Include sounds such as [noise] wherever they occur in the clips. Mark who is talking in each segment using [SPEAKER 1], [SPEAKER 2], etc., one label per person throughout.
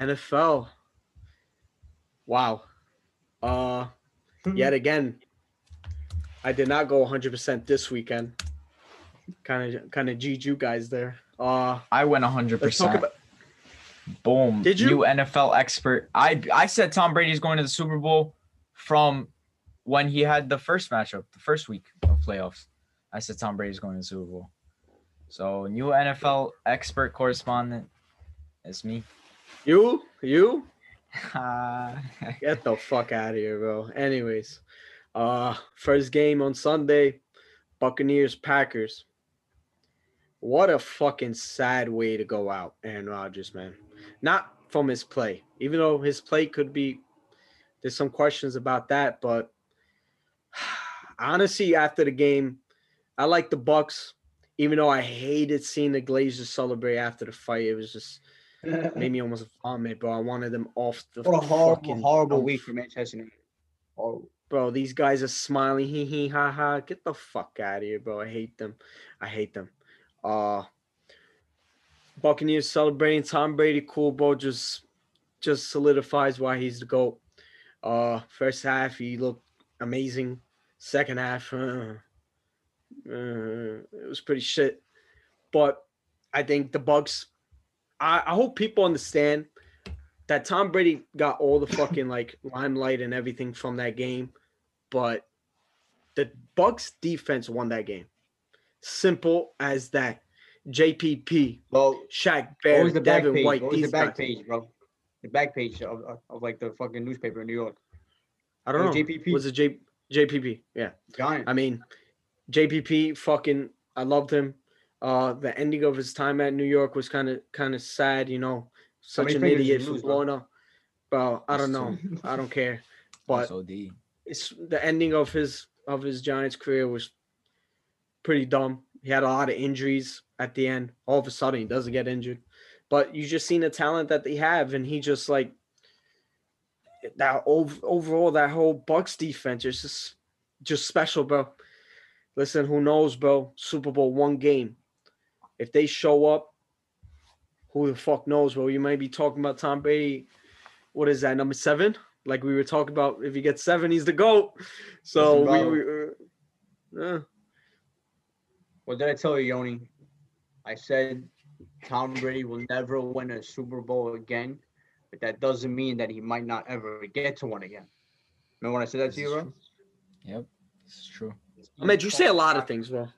[SPEAKER 1] NFL. Wow. Uh yet again, I did not go 100% this weekend. Kind of kind of you guys there. Uh
[SPEAKER 2] I went 100%.
[SPEAKER 1] about
[SPEAKER 2] Boom.
[SPEAKER 1] Did you?
[SPEAKER 2] New NFL expert. I I said Tom Brady's going to the Super Bowl from when he had the first matchup, the first week of playoffs. I said Tom Brady's going to the Super Bowl. So new NFL expert correspondent. It's me.
[SPEAKER 1] You, you
[SPEAKER 2] Uh, [laughs]
[SPEAKER 1] get the fuck out of here, bro. Anyways, uh first game on Sunday, Buccaneers Packers. What a fucking sad way to go out, Aaron Rodgers, man. Not from his play, even though his play could be. There's some questions about that, but [sighs] honestly, after the game, I like the Bucks. Even though I hated seeing the Glazers celebrate after the fight, it was just [laughs] made me almost vomit, bro. I wanted them off the
[SPEAKER 3] what a horrible,
[SPEAKER 1] fucking
[SPEAKER 3] horrible week for Manchester United. Horrible.
[SPEAKER 1] Bro, these guys are smiling, hee hee ha ha. Get the fuck out of here, bro. I hate them. I hate them. Uh Buccaneers celebrating Tom Brady, cool, bro. Just just solidifies why he's the GOAT. Uh first half he looked amazing. Second half, uh, uh, it was pretty shit. But I think the Bucks I, I hope people understand that Tom Brady got all the [laughs] fucking like limelight and everything from that game, but the Bucks defense won that game. Simple as that. JPP,
[SPEAKER 3] Well,
[SPEAKER 1] Shaq
[SPEAKER 3] was the
[SPEAKER 1] Devin
[SPEAKER 3] page?
[SPEAKER 1] White,
[SPEAKER 3] what
[SPEAKER 1] these
[SPEAKER 3] the back
[SPEAKER 1] guys.
[SPEAKER 3] page, bro? The back page of, of, of like the fucking newspaper in New York.
[SPEAKER 1] I don't know.
[SPEAKER 3] JPP?
[SPEAKER 1] Was it J JPP? Yeah.
[SPEAKER 3] Giant.
[SPEAKER 1] I mean, JPP fucking I loved him. Uh the ending of his time at New York was kind of kind of sad, you know. Such an idiot for blowing up. Bro, I don't know. I don't care. [laughs] But it's the ending of his of his Giants career was pretty dumb. He had a lot of injuries at the end. All of a sudden, he doesn't get injured, but you just seen the talent that they have, and he just like that. Ov- overall, that whole Bucks defense is just just special, bro. Listen, who knows, bro? Super Bowl one game. If they show up, who the fuck knows, Well, You might be talking about Tom Brady. What is that number seven? Like we were talking about, if he gets seven, he's the goat. So we,
[SPEAKER 3] goat.
[SPEAKER 1] we uh, uh,
[SPEAKER 3] What did I tell you, Yoni? I said Tom Brady will never win a Super Bowl again, but that doesn't mean that he might not ever get to one again. Remember when I said that
[SPEAKER 2] This
[SPEAKER 3] to you, bro?
[SPEAKER 2] Yep, this is true.
[SPEAKER 1] I mean, you say a lot of things, bro.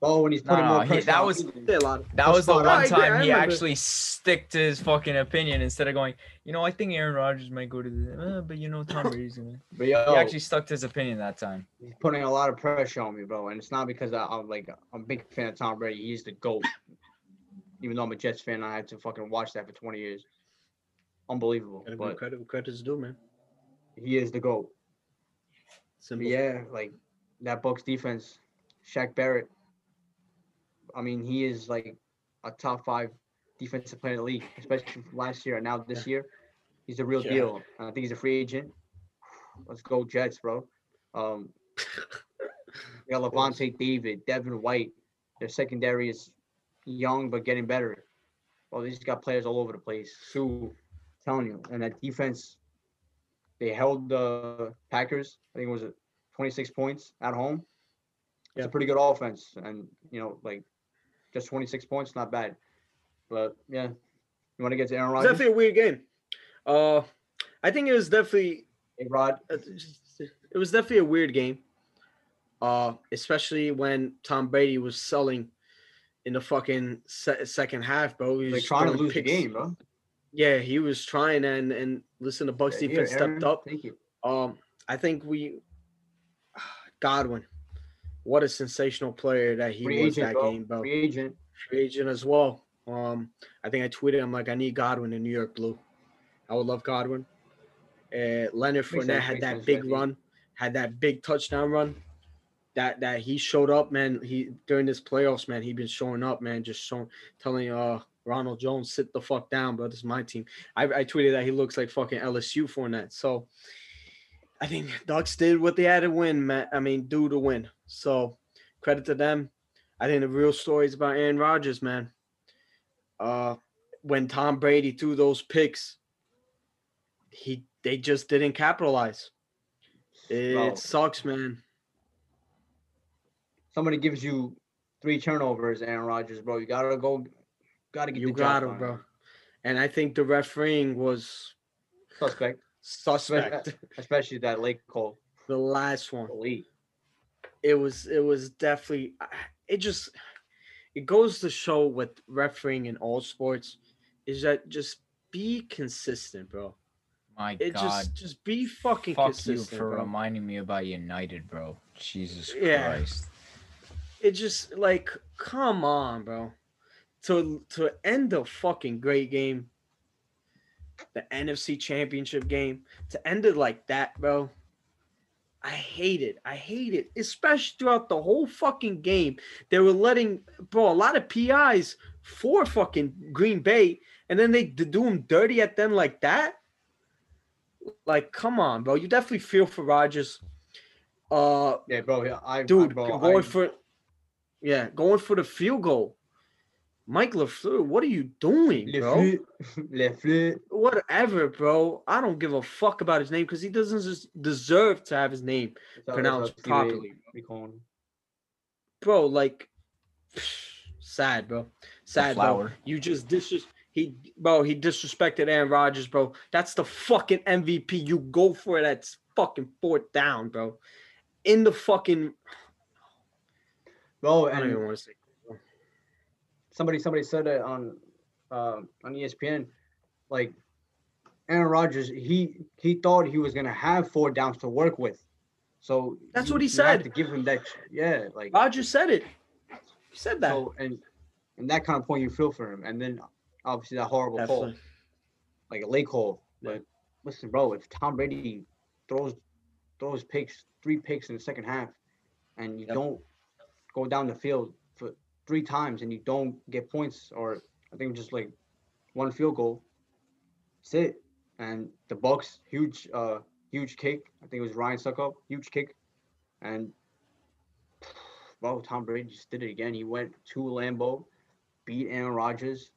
[SPEAKER 3] Oh, when he's putting
[SPEAKER 2] no,
[SPEAKER 3] more
[SPEAKER 2] he-
[SPEAKER 3] pressure
[SPEAKER 2] that was-
[SPEAKER 1] a lot.
[SPEAKER 2] That
[SPEAKER 3] That's
[SPEAKER 2] was the
[SPEAKER 3] fine.
[SPEAKER 1] I
[SPEAKER 2] one
[SPEAKER 1] agree,
[SPEAKER 2] time
[SPEAKER 1] I
[SPEAKER 2] he actually stick to his fucking opinion instead of going, you know, I think Aaron Rodgers might go to the, uh, but you know, Tom [laughs] Brady's gonna.
[SPEAKER 3] But yo,
[SPEAKER 2] He actually stuck to his opinion that time.
[SPEAKER 3] he's putting a lot of pressure on me, bro. And it's not because I, I'm like I'm a big fan of Tom Brady. He's the GOAT. [laughs] Even though I'm a Jets fan, I had to fucking watch that for 20 years. Unbelievable.
[SPEAKER 1] Gotta
[SPEAKER 3] But
[SPEAKER 1] credit where credit's due, man.
[SPEAKER 3] he is the GOAT. But
[SPEAKER 1] Simple.
[SPEAKER 3] yeah, like that Bucks defense, Shaq Barrett. I mean, he is like a top five defensive player in the league, especially from last year and now this year. He's a real
[SPEAKER 1] Yeah.
[SPEAKER 3] deal. I think he's a free agent. Let's go Jets, bro. Um, [laughs] got Lavonte David, Devin White. Their secondary is young but getting better. Well, they just got players all over the place. Sue, telling you, and that defense, they held the Packers. I think it was uh, 26 points at home. It's
[SPEAKER 1] Yeah.
[SPEAKER 3] a pretty good offense, and you know, like just 26 points, not bad. But yeah, you want to get to Aaron Rodgers?
[SPEAKER 1] definitely a weird game. Uh, I think it was definitely
[SPEAKER 3] Hey, Rod,
[SPEAKER 1] it was definitely a weird game. Uh, especially when Tom Brady was selling in the fucking se- second half, bro. He was
[SPEAKER 3] like trying to lose the game, bro.
[SPEAKER 1] Yeah, he was trying, and and listen, the Bucks
[SPEAKER 3] Yeah,
[SPEAKER 1] defense
[SPEAKER 3] Aaron,
[SPEAKER 1] stepped up.
[SPEAKER 3] Thank you.
[SPEAKER 1] Um, I think we [sighs] Godwin, what a sensational player that he
[SPEAKER 3] Free
[SPEAKER 1] was
[SPEAKER 3] agent,
[SPEAKER 1] that
[SPEAKER 3] bro.
[SPEAKER 1] game, bro.
[SPEAKER 3] Free agent.
[SPEAKER 1] Free agent as well. Um, I think I tweeted, I'm like, I need Godwin in New York blue. I would love Godwin. Uh, Leonard Fournette
[SPEAKER 3] sense,
[SPEAKER 1] had that
[SPEAKER 3] sense,
[SPEAKER 1] big
[SPEAKER 3] yeah.
[SPEAKER 1] run, had that big touchdown run. That that he showed up, man. He during this playoffs, man. He been showing up, man. Just showing, telling uh Ronald Jones, sit the fuck down, bro. This is my team. I, I tweeted that he looks like fucking LSU Fournette. So I think Ducks did what they had to win, man. I mean, do to win. So credit to them. I think the real story is about Aaron Rodgers, man. Uh, when Tom Brady threw those picks he they just didn't capitalize. It
[SPEAKER 3] Bro,
[SPEAKER 1] sucks, man.
[SPEAKER 3] somebody gives you three turnovers, Aaron Rodgers, bro. You gotta go. Gotta get
[SPEAKER 1] You
[SPEAKER 3] the
[SPEAKER 1] got
[SPEAKER 3] job
[SPEAKER 1] him, bro. And I think the refereing was
[SPEAKER 3] Suspect,
[SPEAKER 1] suspect. [laughs]
[SPEAKER 3] especially that late call.
[SPEAKER 1] the last one.
[SPEAKER 3] Elite.
[SPEAKER 1] It was it was definitely uh, it just it goes to show with refereeing in all sports is that just be consistent, bro.
[SPEAKER 2] My
[SPEAKER 1] It
[SPEAKER 2] God.
[SPEAKER 1] just just be fucking
[SPEAKER 2] Fuck you
[SPEAKER 1] consistent,
[SPEAKER 2] for
[SPEAKER 1] bro.
[SPEAKER 2] reminding me about United, bro. Jesus
[SPEAKER 1] Yeah.
[SPEAKER 2] Christ.
[SPEAKER 1] it just like come on bro to to end the fucking great game the nfc championship game to end it like that bro i hate it i hate it especially throughout the whole fucking game they were letting bro a lot of pis for fucking green bay and then they do them dirty at them like that like come on bro you definitely feel for Rodgers uh
[SPEAKER 3] Yeah, bro. yeah, I,
[SPEAKER 1] dude,
[SPEAKER 3] I, bro,
[SPEAKER 1] going
[SPEAKER 3] I,
[SPEAKER 1] for yeah, going for the field goal. Mike LaFleur, what are you doing,
[SPEAKER 3] Le
[SPEAKER 1] bro?
[SPEAKER 3] Fleur, [laughs] Le
[SPEAKER 1] Whatever, bro. I don't give a fuck about his name because he doesn't just deserve to have his name,
[SPEAKER 3] That's
[SPEAKER 1] Pronounced
[SPEAKER 3] that's how Steve
[SPEAKER 1] properly.
[SPEAKER 3] we call him.
[SPEAKER 1] bro. Like, [sighs] sad, bro. Sad, bro. You just dis he, bro. He disrespected Aaron Rodgers, bro. That's the fucking MVP. You go for it at fucking fourth down, bro. In the fucking,
[SPEAKER 3] Bro,
[SPEAKER 1] I don't even want to say.
[SPEAKER 3] Somebody somebody said it on uh, on ESPN, like Aaron Rodgers, he he thought he was gonna have four downs to work with, so
[SPEAKER 1] That's
[SPEAKER 3] you-
[SPEAKER 1] what he
[SPEAKER 3] you
[SPEAKER 1] said.
[SPEAKER 3] To give him that, yeah, like
[SPEAKER 1] Rodgers said it. He said that.
[SPEAKER 3] so, and and that kind of point you feel for him, and then obviously that horrible call,
[SPEAKER 1] Definitely.
[SPEAKER 3] like a late call.
[SPEAKER 1] Yeah.
[SPEAKER 3] But listen, bro, if Tom Brady throws throws picks, three picks in the second half, and you
[SPEAKER 1] Yep.
[SPEAKER 3] don't go down the field for three times and you don't get points, or I think just like one field goal, that's it. And the Bucks, huge, uh, huge kick. I think it was Ryan Succop, huge kick, and [sighs] bro, Tom Brady just did it again. He went to Lambeau, beat Aaron Rodgers.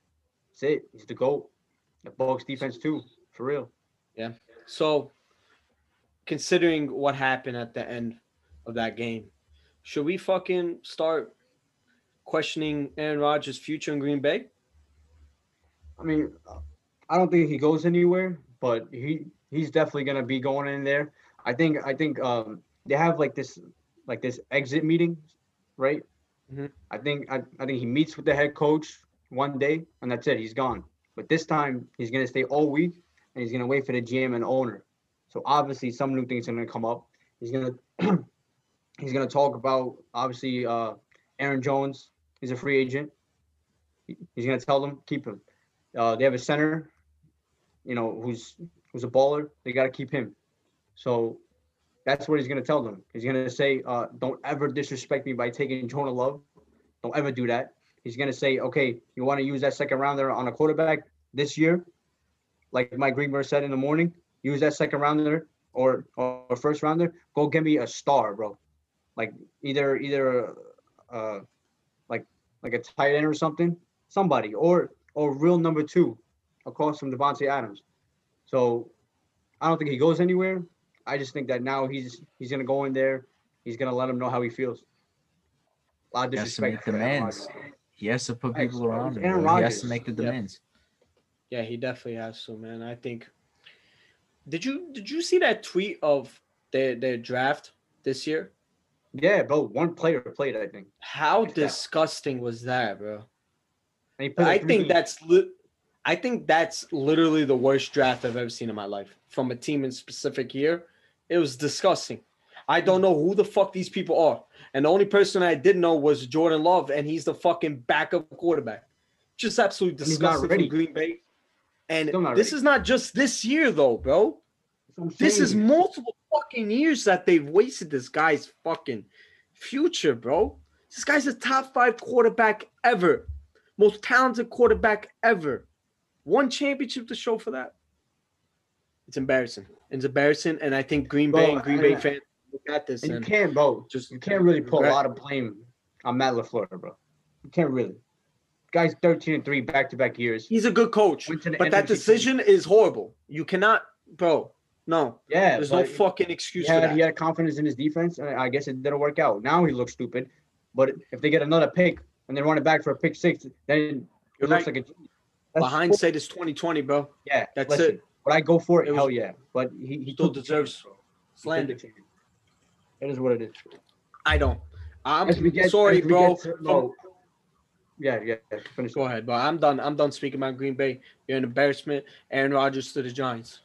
[SPEAKER 3] That's it. He's the goat. The Bucks defense too, for real. Yeah.
[SPEAKER 1] So, considering what happened at the end of that game, should we fucking start questioning Aaron Rodgers' future in Green Bay?
[SPEAKER 3] I mean, I don't think he goes anywhere, but he he's definitely gonna be going in there. I think I think um they have like this like this exit meeting, right?
[SPEAKER 1] Mhm.
[SPEAKER 3] I think I, I think he meets with the head coach one day and that's it. He's gone. But this time he's gonna stay all week and he's gonna wait for the GM and owner. So obviously some new things are gonna come up. He's gonna [clears throat] he's gonna talk about obviously uh Aaron Jones. He's a free agent. He's gonna tell them keep him. Uh, they have a center, you know, who's who's a baller. They got to keep him. So that's what he's gonna tell them. He's gonna say, uh, "Don't ever disrespect me by taking Jordan Love. Don't ever do that." He's gonna say, "Okay, you want to use that second rounder on a quarterback this year, like Mike Greenberg said in the morning. Use that second rounder or or first rounder. Go get me a star, bro. Like either either uh like like a tight end or something, somebody or or real number two across from Davante Adams. So I don't think he goes anywhere. I just think that now he's he's gonna go in there. He's gonna let him know how he feels. A lot of
[SPEAKER 2] He has to
[SPEAKER 3] disrespect.
[SPEAKER 2] make
[SPEAKER 3] for
[SPEAKER 2] demands. He has to put people around him.
[SPEAKER 3] Aaron
[SPEAKER 2] bro. He has to make the
[SPEAKER 1] Yep.
[SPEAKER 2] demands.
[SPEAKER 1] Yeah, he definitely has to, man. I think. Did you did you see that tweet of their their draft this year?
[SPEAKER 3] Yeah, bro. One player played, I think.
[SPEAKER 1] How
[SPEAKER 3] Exactly.
[SPEAKER 1] disgusting was that, bro?
[SPEAKER 3] And he played
[SPEAKER 1] I
[SPEAKER 3] like
[SPEAKER 1] think that's li- I think that's literally the worst draft I've ever seen in my life from a team in specific year. It was disgusting. I don't know who the fuck these people are. And the only person I did know was Jordan Love, and he's the fucking backup quarterback. Just absolutely
[SPEAKER 3] And he's not
[SPEAKER 1] disgusting from Green Bay. And this
[SPEAKER 3] ready.
[SPEAKER 1] is not just this year, though, bro.
[SPEAKER 3] That's what I'm
[SPEAKER 1] This is multiple fucking years that they've wasted this guy's fucking future, bro. This guy's a top five quarterback ever, most talented quarterback ever. One championship to show for that. It's embarrassing. It's embarrassing, and I think Green Bay
[SPEAKER 3] Bro,
[SPEAKER 1] and Green Bay fans look at this
[SPEAKER 3] and you can't, bro.
[SPEAKER 1] just
[SPEAKER 3] You can't really put a lot of blame on Matt Lafleur, bro. You can't really. Guy's 13 and three back to back years.
[SPEAKER 1] He's a good coach,
[SPEAKER 3] Went to the
[SPEAKER 1] but that
[SPEAKER 3] NFC
[SPEAKER 1] decision is horrible. You cannot bro. No,
[SPEAKER 3] Yeah,
[SPEAKER 1] there's no
[SPEAKER 3] but
[SPEAKER 1] fucking
[SPEAKER 3] he
[SPEAKER 1] excuse for that.
[SPEAKER 3] he had confidence in his defense, and I guess it didn't work out. Now he looks stupid. But if they get another pick and they run it back for a pick six, then it looks
[SPEAKER 1] right.
[SPEAKER 3] like a.
[SPEAKER 1] But
[SPEAKER 3] That's
[SPEAKER 1] hindsight is 2020, bro.
[SPEAKER 3] Yeah,
[SPEAKER 1] That's
[SPEAKER 3] listen,
[SPEAKER 1] it.
[SPEAKER 3] Would I go for it?
[SPEAKER 1] It was-
[SPEAKER 3] Hell yeah. But he, he
[SPEAKER 1] Still deserves
[SPEAKER 3] chance, bro. He took
[SPEAKER 1] Slander.
[SPEAKER 3] It is what it is.
[SPEAKER 1] I don't. I'm
[SPEAKER 3] get-
[SPEAKER 1] sorry, bro.
[SPEAKER 3] to- no. Yeah, yeah. yeah, Finish.
[SPEAKER 1] Go ahead, bro. I'm done. I'm done speaking about Green Bay. You're an embarrassment. Aaron Rodgers to the Giants.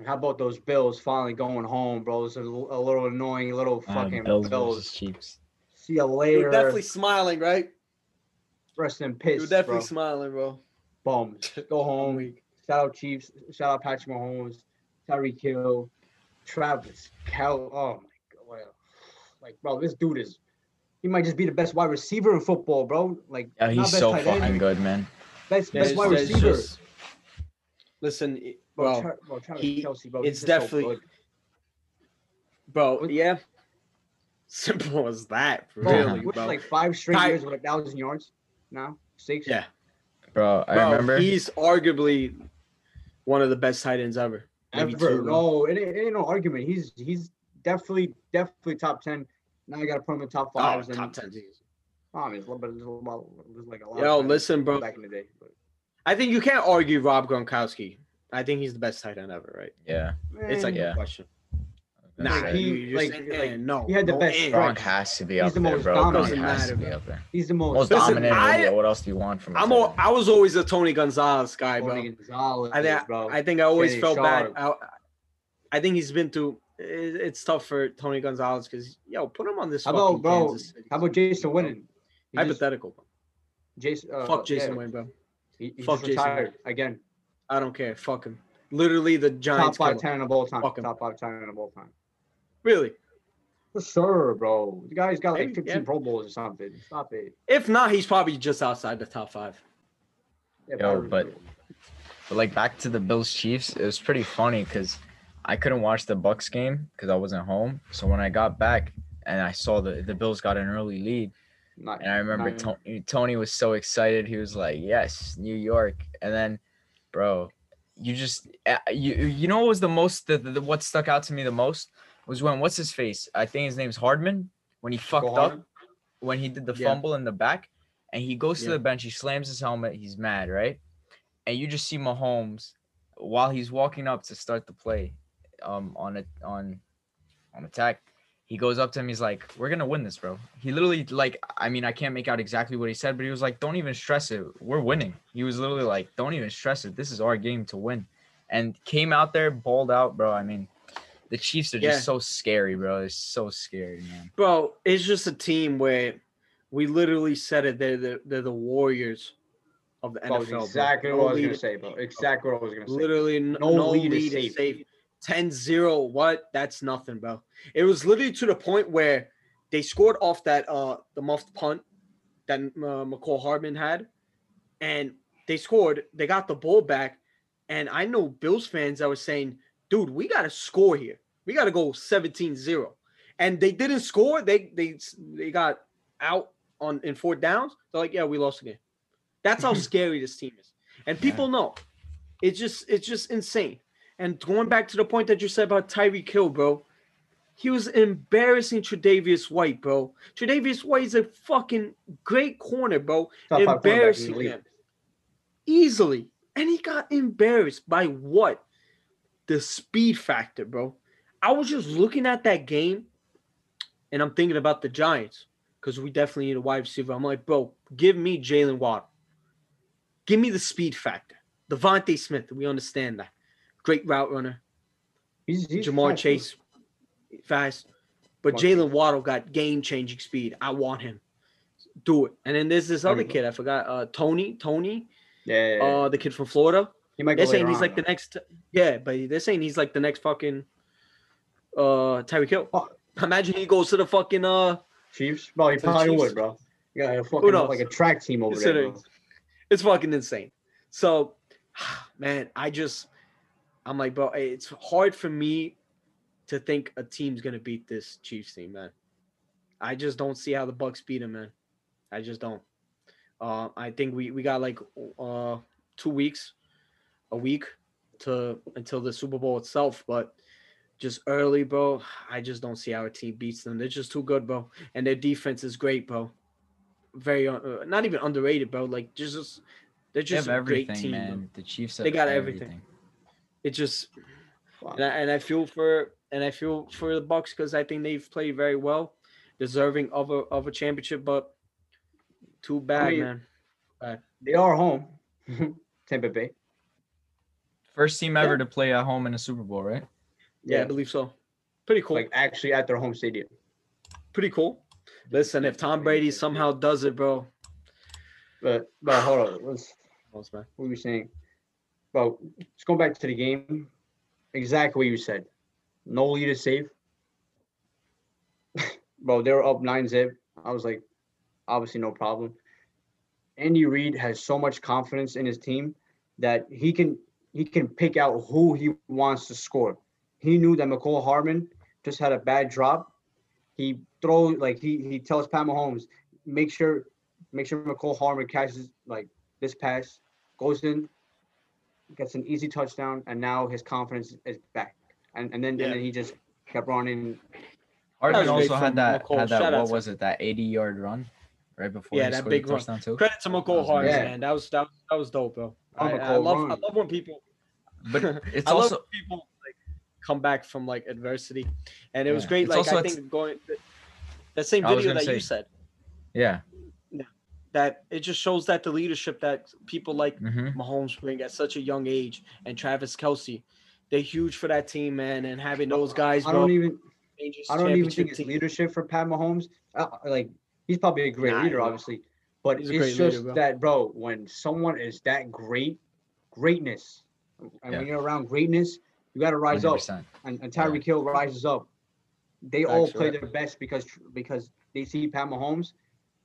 [SPEAKER 3] And How about those Bills finally going home, bro? It's a, little- a little annoying, little fucking
[SPEAKER 2] Bills
[SPEAKER 3] Bills.
[SPEAKER 2] Chiefs.
[SPEAKER 3] See you
[SPEAKER 1] You're
[SPEAKER 3] later.
[SPEAKER 1] definitely smiling, right?
[SPEAKER 3] Rest in
[SPEAKER 1] You're definitely
[SPEAKER 3] bro.
[SPEAKER 1] smiling, bro.
[SPEAKER 3] Bums. [laughs] Go home. Shout out Chiefs. Shout out Patrick Mahomes. Tyreek Hill. Travis Cal. Oh my god. Like, bro, this dude is. He might just be the best wide receiver in football, bro. Like,
[SPEAKER 2] Yeah,
[SPEAKER 3] not
[SPEAKER 2] he's
[SPEAKER 3] best
[SPEAKER 2] so fucking good, man.
[SPEAKER 3] Best,
[SPEAKER 1] There's-
[SPEAKER 3] best wide
[SPEAKER 1] there's
[SPEAKER 3] receiver.
[SPEAKER 1] just- listen, it-
[SPEAKER 3] bro,
[SPEAKER 1] bro,
[SPEAKER 3] Tra- Travis
[SPEAKER 1] he-
[SPEAKER 3] Kelce, bro.
[SPEAKER 1] it's
[SPEAKER 3] he's so
[SPEAKER 1] definitely- bro. Yeah. Simple as that, really,
[SPEAKER 3] what's
[SPEAKER 1] bro.
[SPEAKER 3] like five straight
[SPEAKER 1] Ty-
[SPEAKER 3] years with a thousand yards now? Six?
[SPEAKER 1] Yeah.
[SPEAKER 2] Bro, I
[SPEAKER 1] Bro,
[SPEAKER 2] remember.
[SPEAKER 1] he's arguably one of the best tight ends ever. Maybe
[SPEAKER 3] Ever.
[SPEAKER 1] two.
[SPEAKER 3] No, it ain't, it ain't no argument. He's he's definitely definitely top ten. Now you got to put him in top
[SPEAKER 1] Oh,
[SPEAKER 3] five.
[SPEAKER 1] top ten. Jesus.
[SPEAKER 3] I mean, it's a little bit, it's a little, there's like a lot.
[SPEAKER 1] Yo, listen, bro.
[SPEAKER 3] Back in the day, but,
[SPEAKER 1] I think you can't argue Rob Gronkowski. I think he's the best tight end ever, right?
[SPEAKER 2] yeah.
[SPEAKER 1] It's like
[SPEAKER 3] man,
[SPEAKER 2] Yeah.
[SPEAKER 1] no question. Nah,
[SPEAKER 2] gonna
[SPEAKER 3] Like, he-
[SPEAKER 1] you, you're
[SPEAKER 3] like-
[SPEAKER 1] saying,
[SPEAKER 3] like,
[SPEAKER 1] no.
[SPEAKER 3] he had the best
[SPEAKER 1] and.
[SPEAKER 3] strike.
[SPEAKER 2] Gronk has to be
[SPEAKER 3] He's
[SPEAKER 2] up
[SPEAKER 3] the
[SPEAKER 2] there,
[SPEAKER 3] most
[SPEAKER 2] bro.
[SPEAKER 3] dominant.
[SPEAKER 2] Gronk has to be up there.
[SPEAKER 3] he's the most.
[SPEAKER 2] Most
[SPEAKER 1] Listen,
[SPEAKER 2] dominant.
[SPEAKER 1] I-
[SPEAKER 2] what else do you want from? a
[SPEAKER 1] I'm
[SPEAKER 2] tight?
[SPEAKER 1] I was always a Tony Gonzalez guy, bro.
[SPEAKER 3] Tony Gonzalez,
[SPEAKER 1] I think
[SPEAKER 3] bro.
[SPEAKER 1] I think I always
[SPEAKER 3] Shannon
[SPEAKER 1] felt bad. I, I think he's been to. it- It's tough for Tony Gonzalez because yo, put him on this.
[SPEAKER 3] How about bro?
[SPEAKER 1] City
[SPEAKER 3] How about Jason
[SPEAKER 1] bro.
[SPEAKER 3] Witten? He just-
[SPEAKER 1] Hypothetical.
[SPEAKER 3] Jason. Uh,
[SPEAKER 1] Fuck Jason
[SPEAKER 3] yeah,
[SPEAKER 1] Wayne, bro.
[SPEAKER 3] He, he
[SPEAKER 1] Fuck
[SPEAKER 3] just
[SPEAKER 1] Jason
[SPEAKER 3] retired again.
[SPEAKER 1] I don't care. Fuck him. Literally, the
[SPEAKER 3] Top
[SPEAKER 1] Giants.
[SPEAKER 3] five
[SPEAKER 1] killer.
[SPEAKER 3] ten of all time.
[SPEAKER 1] Fuck him.
[SPEAKER 3] Top five ten of all time.
[SPEAKER 1] Really?
[SPEAKER 3] For sure, bro. The guy's got like 15
[SPEAKER 1] yeah.
[SPEAKER 3] Pro Bowls or something. Stop it.
[SPEAKER 1] If not, he's probably just outside the top five.
[SPEAKER 3] Yeah,
[SPEAKER 2] Yo, but- But like back to the Bills Chiefs, it was pretty funny because I couldn't watch the Bucks game because I wasn't home. So when I got back and I saw the the Bills got an early lead,
[SPEAKER 3] Not-
[SPEAKER 2] and I remember Tony, Tony was so excited. He was like, "Yes, New York!" And then, bro, you just uh, you you know what was the most the, the what stuck out to me the most was when what's his face? I think his name's Hardman when he fucked up
[SPEAKER 3] Hardman?
[SPEAKER 2] when he did the
[SPEAKER 1] Yeah.
[SPEAKER 2] fumble in the back and he goes to
[SPEAKER 1] Yeah.
[SPEAKER 2] the bench, he slams his helmet, he's mad, right? And you just see Mahomes while he's walking up to start the play um on it on on attack. He goes up to him, he's like, We're gonna win this, bro. He literally like I mean, I can't make out exactly what he said, but he was like, Don't even stress it. We're winning. He was literally like, Don't even stress it. This is our game to win. And came out there, balled out, bro. I mean, the Chiefs are just
[SPEAKER 1] Yeah.
[SPEAKER 2] so scary, bro. They're so scary, man.
[SPEAKER 1] Bro, it's just a team where we literally said it. They're the they're the Warriors of the
[SPEAKER 3] That was
[SPEAKER 1] NFL. bro.
[SPEAKER 3] exactly
[SPEAKER 1] No
[SPEAKER 3] what I was gonna say, bro. Exactly what I was gonna say.
[SPEAKER 1] Literally,
[SPEAKER 3] No
[SPEAKER 1] no,
[SPEAKER 3] lead
[SPEAKER 1] lead,
[SPEAKER 3] is
[SPEAKER 1] is
[SPEAKER 3] safe.
[SPEAKER 1] Safe. 10-0, what? That's nothing, bro. It was literally to the point where they scored off that uh the muffed punt that uh, Mecole Hardman had, and they scored. They got the ball back, and I know Bills fans that were saying, "Dude, we got to score here. We got to go 17-0. and they didn't score. They they they got out on in fourth downs. They're like, "Yeah, we lost again." That's how [laughs] scary this team is, and people know. It's just it's just insane. And going back to the point that you said about Tyreek Hill, bro, he was embarrassing Tre'Davious White, bro. Tre'Davious White is a fucking great corner, bro.
[SPEAKER 3] Top five cornerback in the
[SPEAKER 1] embarrassing him easily, and he got embarrassed by what? The speed factor, bro. I was just looking at that game, and I'm thinking about the Giants because we definitely need a wide receiver. I'm like, bro, give me Jalen Waddle. Give me the speed factor. DeVonta Smith, we understand that. Great route runner.
[SPEAKER 3] He's, he's
[SPEAKER 1] Ja'Marr
[SPEAKER 3] fast.
[SPEAKER 1] Chase, fast. But Jalen Waddle got game changing speed. I want him. Do it. And then there's this other kid. I forgot. Uh, Tony. Tony.
[SPEAKER 3] Yeah, yeah, yeah.
[SPEAKER 1] Uh, the kid from Florida.
[SPEAKER 3] he might
[SPEAKER 1] They're saying he's
[SPEAKER 3] on,
[SPEAKER 1] like the next. Yeah, but they're saying he's like the next fucking. Uh, Tyreek Hill.
[SPEAKER 3] Fuck.
[SPEAKER 1] Imagine he goes to the fucking uh.
[SPEAKER 3] Chiefs. Bro, he probably would, bro. You got a fucking
[SPEAKER 1] knows?
[SPEAKER 3] like a track team over there. Bro.
[SPEAKER 1] It's fucking insane. So, [sighs] man, I just, I'm like, bro, it's hard for me to think a team's gonna beat this Chiefs team, man. I just don't see how the Bucks beat them, man. I just don't. Uh, I think we we got like uh two weeks, a week to until the Super Bowl itself, but just early, bro, I just don't see how a team beats them. They're just too good, bro, and their defense is great, bro. Very uh, not even underrated, bro. Like just they're
[SPEAKER 2] They
[SPEAKER 1] just
[SPEAKER 2] have
[SPEAKER 1] a great
[SPEAKER 2] everything,
[SPEAKER 1] team. bro.
[SPEAKER 2] man. The Chiefs have
[SPEAKER 1] They got everything. It just
[SPEAKER 3] Wow.
[SPEAKER 1] and I, and I feel for and I feel for the Bucks because I think they've played very well, deserving of a of a championship, but too bad,
[SPEAKER 3] mean,
[SPEAKER 1] man.
[SPEAKER 3] They are home. [laughs] Tampa Bay.
[SPEAKER 2] First team ever to play at home in a Super Bowl, right?
[SPEAKER 1] Yeah, I believe so. Pretty cool.
[SPEAKER 3] Like actually at their home stadium.
[SPEAKER 1] Pretty cool. Listen, if Tom Brady somehow does it, bro.
[SPEAKER 3] But but hold on. Let's
[SPEAKER 1] Close, man.
[SPEAKER 3] what were you saying? Well, just going back to the game. Exactly what you said. No lead is safe. [laughs] Bro, they were up nine zip. I was like, obviously no problem. Andy Reid has so much confidence in his team that he can he can pick out who he wants to score. He knew that Mecole Hardman just had a bad drop. He throws like he he tells Pat Mahomes, make sure make sure Mecole Hardman catches like this pass, goes in, gets an easy touchdown, and now his confidence is back. And and then
[SPEAKER 1] Yeah.
[SPEAKER 3] and then he just kept running.
[SPEAKER 2] Hardman also had that
[SPEAKER 1] Mecole.
[SPEAKER 2] had that
[SPEAKER 1] Shout
[SPEAKER 2] what
[SPEAKER 1] to
[SPEAKER 2] was it that 80 yard run right before
[SPEAKER 1] Yeah,
[SPEAKER 2] he
[SPEAKER 1] that big
[SPEAKER 2] the
[SPEAKER 1] run.
[SPEAKER 2] touchdown too.
[SPEAKER 1] Credit to Mecole Hart,
[SPEAKER 3] Yeah.
[SPEAKER 1] man. That was that, was- that was dope, bro.
[SPEAKER 3] Oh,
[SPEAKER 1] I, I
[SPEAKER 3] McCall
[SPEAKER 1] love I love when people
[SPEAKER 2] But [laughs] it's
[SPEAKER 1] I
[SPEAKER 2] also
[SPEAKER 1] love people like come back from like adversity, and it was great.
[SPEAKER 2] It's
[SPEAKER 1] Like
[SPEAKER 2] also
[SPEAKER 1] I think going that same video
[SPEAKER 2] gonna
[SPEAKER 1] that you said
[SPEAKER 2] yeah.
[SPEAKER 1] That it just shows that the leadership that people like
[SPEAKER 2] hmm
[SPEAKER 1] Mahomes bring at such a young age and Travis Kelce, they're huge for that team, man. And having those guys,
[SPEAKER 3] I don't even I don't even
[SPEAKER 1] championship
[SPEAKER 3] think it's
[SPEAKER 1] team.
[SPEAKER 3] leadership for Pat Mahomes. Uh, like he's probably a great
[SPEAKER 1] Nah,
[SPEAKER 3] leader, obviously, but
[SPEAKER 1] he's
[SPEAKER 3] it's
[SPEAKER 1] great leader,
[SPEAKER 3] just
[SPEAKER 1] bro.
[SPEAKER 3] that, bro. When someone is that great, greatness, and
[SPEAKER 2] Yeah.
[SPEAKER 3] when you're around greatness, you got to rise up.
[SPEAKER 2] 100%.
[SPEAKER 3] And, and Tyreek Hill rises up. They
[SPEAKER 1] Facts,
[SPEAKER 3] all play
[SPEAKER 1] right.
[SPEAKER 3] their best because because they see Pat Mahomes,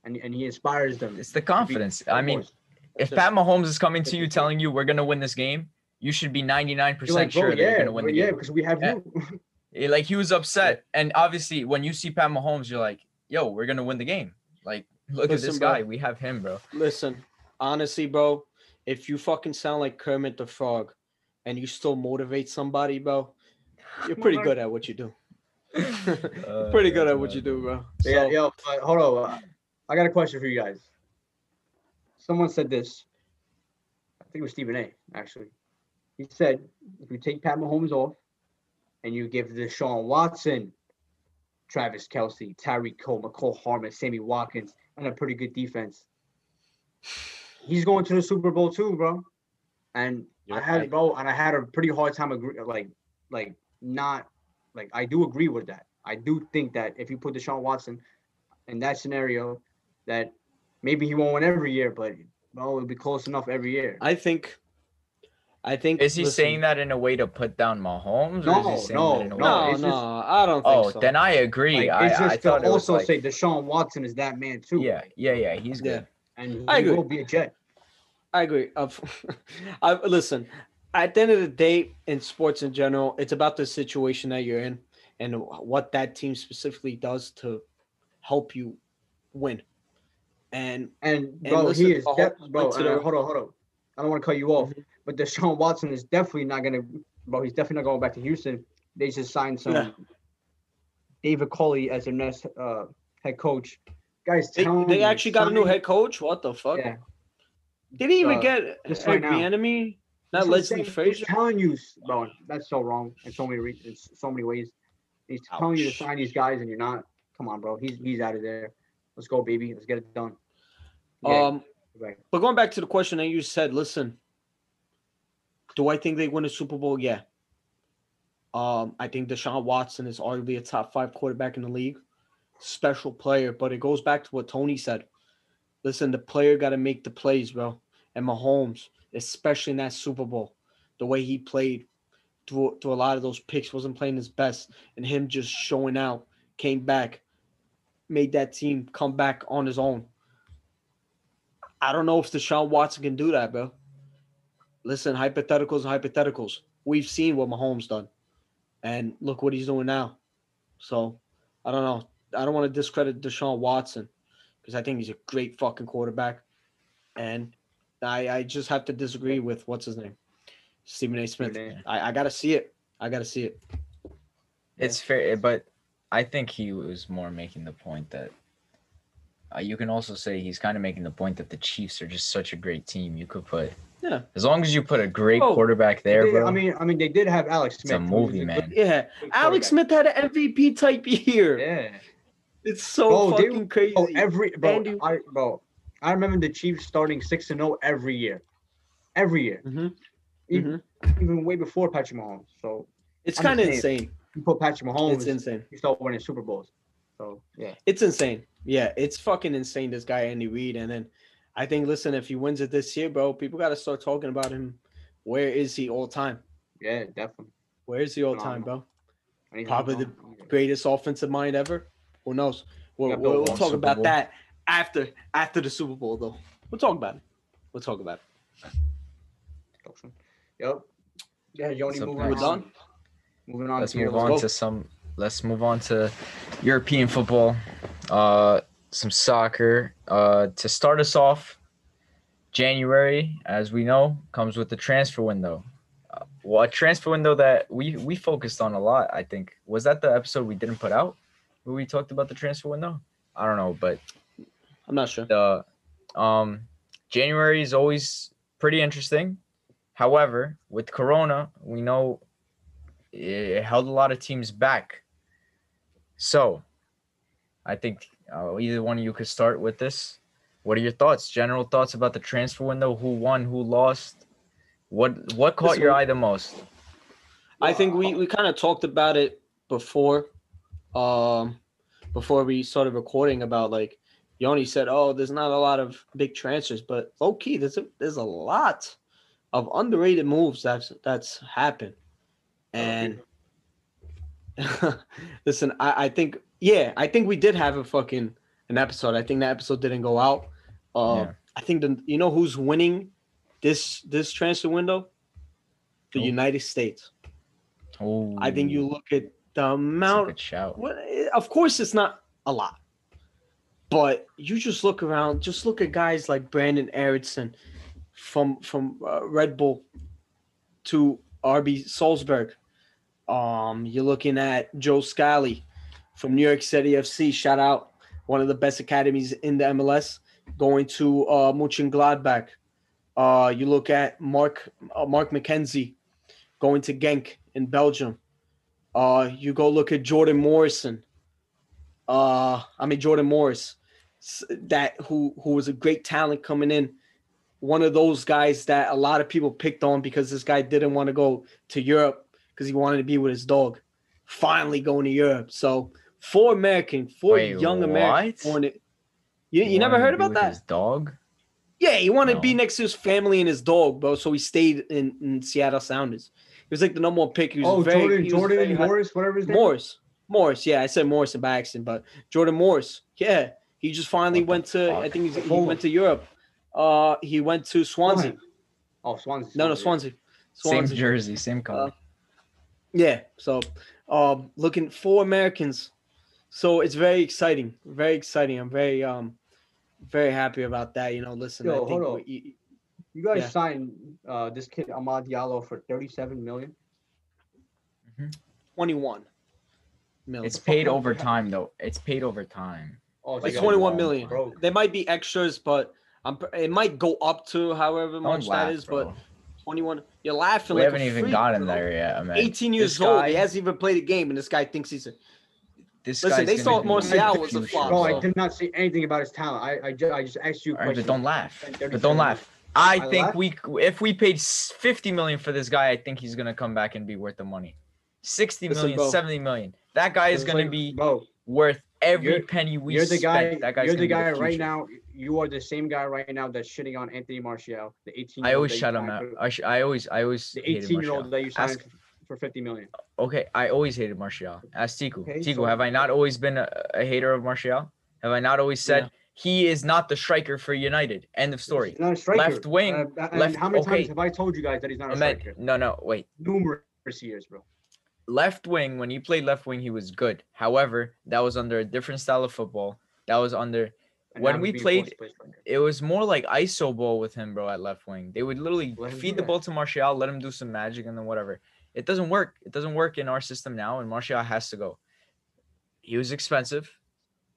[SPEAKER 3] and and he inspires them.
[SPEAKER 2] It's the
[SPEAKER 3] to be
[SPEAKER 2] confidence. I mean,
[SPEAKER 3] foremost.
[SPEAKER 2] if
[SPEAKER 1] That's
[SPEAKER 2] Pat Mahomes is coming to you telling you we're gonna win this game, you should be 99%
[SPEAKER 3] like, bro,
[SPEAKER 2] sure that you're gonna win
[SPEAKER 3] bro,
[SPEAKER 2] the
[SPEAKER 3] yeah,
[SPEAKER 2] game.
[SPEAKER 3] because we have
[SPEAKER 2] Yeah.
[SPEAKER 3] you. [laughs]
[SPEAKER 2] Eh, Like he was upset, and obviously when you see Pat Mahomes, you're like, "Yo, we're gonna win the game." Like, look
[SPEAKER 1] Listen,
[SPEAKER 2] at this
[SPEAKER 1] bro.
[SPEAKER 2] guy. We have him, bro.
[SPEAKER 1] Listen, honestly, bro, if you fucking sound like Kermit the Frog, and you still motivate somebody, bro, you're pretty good at what you do.
[SPEAKER 2] Uh, [laughs] [laughs]
[SPEAKER 1] pretty good at what you do, bro.
[SPEAKER 3] yeah,
[SPEAKER 1] So,
[SPEAKER 3] yo, uh, hold on. I got a question for you guys. Someone said this. I think it was Stephen A. Actually, he said if you take Pat Mahomes off, and you give Deshaun Watson, Travis Kelce, Tyreek Cole, Mecole Hardman, Sammy Watkins, and a pretty good defense, he's going to the Super Bowl too, bro. And I had
[SPEAKER 1] right.
[SPEAKER 3] bro, and I had a pretty hard time agree, like, like not, like I do agree with that. I do think that if you put Deshaun Watson in that scenario, that maybe he won't win every year, but well, it'll be close enough every year.
[SPEAKER 1] I think, I think.
[SPEAKER 2] Is he
[SPEAKER 1] listen,
[SPEAKER 2] saying that in a way to put down Mahomes? or
[SPEAKER 3] No,
[SPEAKER 2] is he saying
[SPEAKER 3] no,
[SPEAKER 2] that in a way-
[SPEAKER 3] no,
[SPEAKER 1] No, no, I don't think
[SPEAKER 2] Oh,
[SPEAKER 1] so.
[SPEAKER 2] then I agree.
[SPEAKER 3] Like,
[SPEAKER 2] I,
[SPEAKER 3] it's
[SPEAKER 2] I
[SPEAKER 3] just
[SPEAKER 2] thought
[SPEAKER 3] to also
[SPEAKER 2] like,
[SPEAKER 3] say Deshaun Watson is that man too.
[SPEAKER 2] yeah, yeah, yeah. He's
[SPEAKER 1] Yeah.
[SPEAKER 2] good.
[SPEAKER 3] and he
[SPEAKER 1] I agree.
[SPEAKER 3] will be a Jet.
[SPEAKER 1] I agree. [laughs] Of, I listen. At the end of the day, in sports in general, it's about the situation that you're in and what that team specifically does to help you win. And
[SPEAKER 3] And
[SPEAKER 1] And
[SPEAKER 3] bro,
[SPEAKER 1] listen,
[SPEAKER 3] he is def- bro.
[SPEAKER 1] to
[SPEAKER 3] and, uh, hold on, hold on. I don't want to cut you off,
[SPEAKER 1] Mhm.
[SPEAKER 3] but Deshaun Watson is definitely not gonna. Bro, he's definitely not going back to Houston. They just signed some
[SPEAKER 1] Yeah.
[SPEAKER 3] David Culley as their next uh, head coach. Guys,
[SPEAKER 1] they, they actually got a new head coach. What the fuck?
[SPEAKER 3] Yeah,
[SPEAKER 1] Did he even
[SPEAKER 3] Uh,
[SPEAKER 1] get
[SPEAKER 3] just
[SPEAKER 1] Eric
[SPEAKER 3] right.
[SPEAKER 1] Bieniemy?
[SPEAKER 3] That's
[SPEAKER 1] Not Leslie Frazier.
[SPEAKER 3] telling you, bro, that's so wrong in so many re- in so many ways. He's telling you to sign these guys, and you're not. Come on, bro. He's he's out of there. Let's go, baby. Let's get it done. Yeah,
[SPEAKER 1] Um,
[SPEAKER 3] right.
[SPEAKER 1] but going back to the question that you said, listen, do I think they win a Super Bowl? Yeah. Um, I think Deshaun Watson is arguably a top five quarterback in the league. Special player, but it goes back to what Tony said. Listen, the player got to make the plays, bro. And Mahomes, especially in that Super Bowl, the way he played through, through a lot of those picks, wasn't playing his best. And him just showing out, came back, made that team come back on his own. I don't know if Deshaun Watson can do that, bro. Listen, hypotheticals and hypotheticals. We've seen what Mahomes done, and look what he's doing now. So, I don't know. I don't want to discredit Deshaun Watson because I think he's a great fucking quarterback, and I I just have to disagree with what's his name, Stephen A. Smith. I, I gotta see it. I gotta see it.
[SPEAKER 2] It's fair, but I think he was more making the point that uh, you can also say he's kind of making the point that the Chiefs are just such a great team. You could put
[SPEAKER 1] Yeah.
[SPEAKER 2] as long as you put a great
[SPEAKER 1] Oh,
[SPEAKER 2] quarterback there,
[SPEAKER 3] They-
[SPEAKER 2] bro.
[SPEAKER 3] I mean, I mean, they did have Alex Smith.
[SPEAKER 2] it's
[SPEAKER 3] Smith.
[SPEAKER 2] a
[SPEAKER 3] who was
[SPEAKER 2] movie,
[SPEAKER 3] good-
[SPEAKER 2] man.
[SPEAKER 1] Yeah. Alex. Smith had an MVP type year.
[SPEAKER 3] Yeah.
[SPEAKER 1] It's so
[SPEAKER 3] Bro, they-
[SPEAKER 1] fucking crazy.
[SPEAKER 3] Oh, every bro,
[SPEAKER 1] Andy-
[SPEAKER 3] I bro, I remember the Chiefs starting six and zero every year, every year,
[SPEAKER 1] Mhm.
[SPEAKER 3] even, even way before Patrick Mahomes. So
[SPEAKER 1] It's kind of insane.
[SPEAKER 3] you put Patrick Mahomes,
[SPEAKER 1] It's insane.
[SPEAKER 3] you start winning Super Bowls. So yeah,
[SPEAKER 1] It's insane. Yeah, it's fucking insane. This guy Andy Reid, and then I think, listen, if he wins it this year, bro, people got to start talking about him. Where is he all time?
[SPEAKER 3] yeah, definitely.
[SPEAKER 1] Where is he all time, bro? Probably the? Greatest offensive mind ever. Who knows? We'll,
[SPEAKER 3] Yeah,
[SPEAKER 1] we'll, we'll talk
[SPEAKER 2] Super
[SPEAKER 1] about
[SPEAKER 2] Bowl.
[SPEAKER 1] that after after the Super Bowl, though. We'll talk about it. We'll talk about it.
[SPEAKER 3] Yep. Yeah, Yoni,
[SPEAKER 2] What's up,
[SPEAKER 3] moving?
[SPEAKER 1] We're
[SPEAKER 3] on.
[SPEAKER 1] done.
[SPEAKER 3] Moving on.
[SPEAKER 2] let's
[SPEAKER 3] to
[SPEAKER 2] move on to some let's move on to European football. Uh some soccer. Uh to start us off, January, as we know, comes with the transfer window. Uh, well, a transfer window that we we focused on a lot, I think. Was that the episode we didn't put out where we talked about the transfer window? I don't know, but
[SPEAKER 1] I'm not sure.
[SPEAKER 2] the um January is always pretty interesting. However, with Corona, we know it held a lot of teams back. So, I think uh, either one of you could start with this. What are your thoughts? General thoughts about the transfer window? Who won? Who lost? What what caught
[SPEAKER 1] Listen,
[SPEAKER 2] your eye the most?
[SPEAKER 1] I think we, we kind of talked about it before, um, before we started recording about like Yoni said, oh, there's not a lot of big transfers, but low key, there's a, there's a lot of underrated moves that's that's happened, and [laughs] listen, I, I think yeah, I think we did have a fucking an episode. I think that episode didn't go out. Uh,
[SPEAKER 2] Yeah.
[SPEAKER 1] I think the you know who's winning this this transfer window, the
[SPEAKER 2] Who?
[SPEAKER 1] United States.
[SPEAKER 2] Oh,
[SPEAKER 1] I think you look at the amount.
[SPEAKER 2] shout.
[SPEAKER 1] Well, eh, of course, it's not a lot, but you just look around. Just look at guys like Brenden Aaronson from from uh, Red Bull to RB Salzburg. Um, you're looking at Joe Scally from New York City FC. Shout out one of the best academies in the MLS. Going to uh, Mönchengladbach. Uh, you look at Mark uh, Mark McKenzie going to Genk in Belgium. Uh, you go look at Jordan Morrison. Uh, I mean Jordan Morris, that who who was a great talent coming in. One of those guys that a lot of people picked on because this guy didn't want to go to Europe because he wanted to be with his dog. Finally going to Europe. So four American, four
[SPEAKER 2] Wait,
[SPEAKER 1] young Americans.
[SPEAKER 2] what?
[SPEAKER 1] born it- You, you never heard about that?
[SPEAKER 2] His dog.
[SPEAKER 1] Yeah, he wanted to be next to his family and his dog, bro. So he stayed in, in Seattle Sounders. He was like the number one pick. He was
[SPEAKER 3] Oh,
[SPEAKER 1] very,
[SPEAKER 3] Jordan,
[SPEAKER 1] he was very
[SPEAKER 3] Jordan
[SPEAKER 1] high-
[SPEAKER 3] Morris, whatever his name.
[SPEAKER 1] Morris. Morris. Yeah, I said Morris by accident, but Jordan Morris. Yeah, he just finally
[SPEAKER 2] What
[SPEAKER 1] went to. I think he's, he went to Europe. Uh, he went to Swansea.
[SPEAKER 3] Oh, Swansea.
[SPEAKER 1] No, no, Swansea.
[SPEAKER 2] Same jersey, same color.
[SPEAKER 1] Yeah. So, um, looking for Americans. So it's very exciting. Very exciting. I'm very um, very happy about that. You know, listen.
[SPEAKER 3] Yo,
[SPEAKER 1] I think
[SPEAKER 3] hold on.
[SPEAKER 1] we-
[SPEAKER 3] You guys
[SPEAKER 1] Yeah.
[SPEAKER 3] signed uh, this kid Amad Diallo for 37 million.
[SPEAKER 1] 21 million.
[SPEAKER 2] it's paid over time though. It's paid over time.
[SPEAKER 3] Oh,
[SPEAKER 1] Like
[SPEAKER 3] so
[SPEAKER 2] Like
[SPEAKER 3] you
[SPEAKER 1] 21
[SPEAKER 3] guys
[SPEAKER 1] million.
[SPEAKER 3] broke.
[SPEAKER 1] There might be extras, but I'm, it might go up to however
[SPEAKER 2] Don't
[SPEAKER 1] much
[SPEAKER 2] laugh,
[SPEAKER 1] that is.
[SPEAKER 2] bro.
[SPEAKER 1] But 21, you're laughing
[SPEAKER 2] we
[SPEAKER 1] like
[SPEAKER 2] haven't
[SPEAKER 1] a
[SPEAKER 2] even
[SPEAKER 1] freak,
[SPEAKER 2] gotten
[SPEAKER 1] bro.
[SPEAKER 2] there yet, man.
[SPEAKER 1] 18 years
[SPEAKER 2] This
[SPEAKER 1] old.
[SPEAKER 2] guy-
[SPEAKER 1] He hasn't even played a game, and this guy thinks he's a.
[SPEAKER 2] This
[SPEAKER 1] Listen,
[SPEAKER 2] guy's
[SPEAKER 1] they
[SPEAKER 2] gonna
[SPEAKER 1] thought
[SPEAKER 2] be
[SPEAKER 1] Martial was a
[SPEAKER 2] future,
[SPEAKER 1] flop,
[SPEAKER 3] Bro,
[SPEAKER 2] bro.
[SPEAKER 3] I did not see anything about his talent. I I, ju- I just asked you a
[SPEAKER 2] All right,
[SPEAKER 3] question.
[SPEAKER 2] but don't laugh. But don't laugh. I
[SPEAKER 3] I
[SPEAKER 2] think
[SPEAKER 3] laugh?
[SPEAKER 2] we if we paid 50 million for this guy, I think he's gonna come back and be worth the money. 60
[SPEAKER 1] Listen,
[SPEAKER 2] million,
[SPEAKER 1] bro.
[SPEAKER 2] 70 million. That guy is
[SPEAKER 3] It's
[SPEAKER 2] gonna
[SPEAKER 3] like,
[SPEAKER 2] be
[SPEAKER 3] Bro,
[SPEAKER 2] worth every
[SPEAKER 3] You're-
[SPEAKER 2] penny we
[SPEAKER 3] you're the
[SPEAKER 2] spent.
[SPEAKER 3] guy.
[SPEAKER 2] that guy's
[SPEAKER 3] You're the guy right now. You are the same guy right now that's shitting on Anthony Martial, the 18.
[SPEAKER 2] I always shut him out. I, sh- I always I always
[SPEAKER 3] The 18 year old that you signed
[SPEAKER 2] Ask-
[SPEAKER 3] for 50 million.
[SPEAKER 2] Okay, I always hated Martial. Ask Tiku.
[SPEAKER 3] Okay,
[SPEAKER 2] Tiku,
[SPEAKER 3] so-
[SPEAKER 2] have I not always been a, a hater of Martial? Have I not always said
[SPEAKER 1] Yeah.
[SPEAKER 2] he is not the striker for United? End of story.
[SPEAKER 3] He's not a striker.
[SPEAKER 2] Left wing,
[SPEAKER 3] Uh, and
[SPEAKER 2] left-
[SPEAKER 3] how many
[SPEAKER 2] okay.
[SPEAKER 3] times have I told you guys that he's not a
[SPEAKER 2] meant,
[SPEAKER 3] striker?
[SPEAKER 2] no, no, wait.
[SPEAKER 3] Numerous years, bro.
[SPEAKER 2] Left wing when he played left wing he was good however that was under a different style of football that was under
[SPEAKER 3] and
[SPEAKER 2] When we played-
[SPEAKER 3] forced to play striker.
[SPEAKER 2] It was more like ISO ball with him, bro, at left wing. They would literally
[SPEAKER 3] Let
[SPEAKER 2] feed the ball to Martial, let him do some magic, and then whatever. It doesn't work. It doesn't work in our system now, and Martial has to go. He was expensive.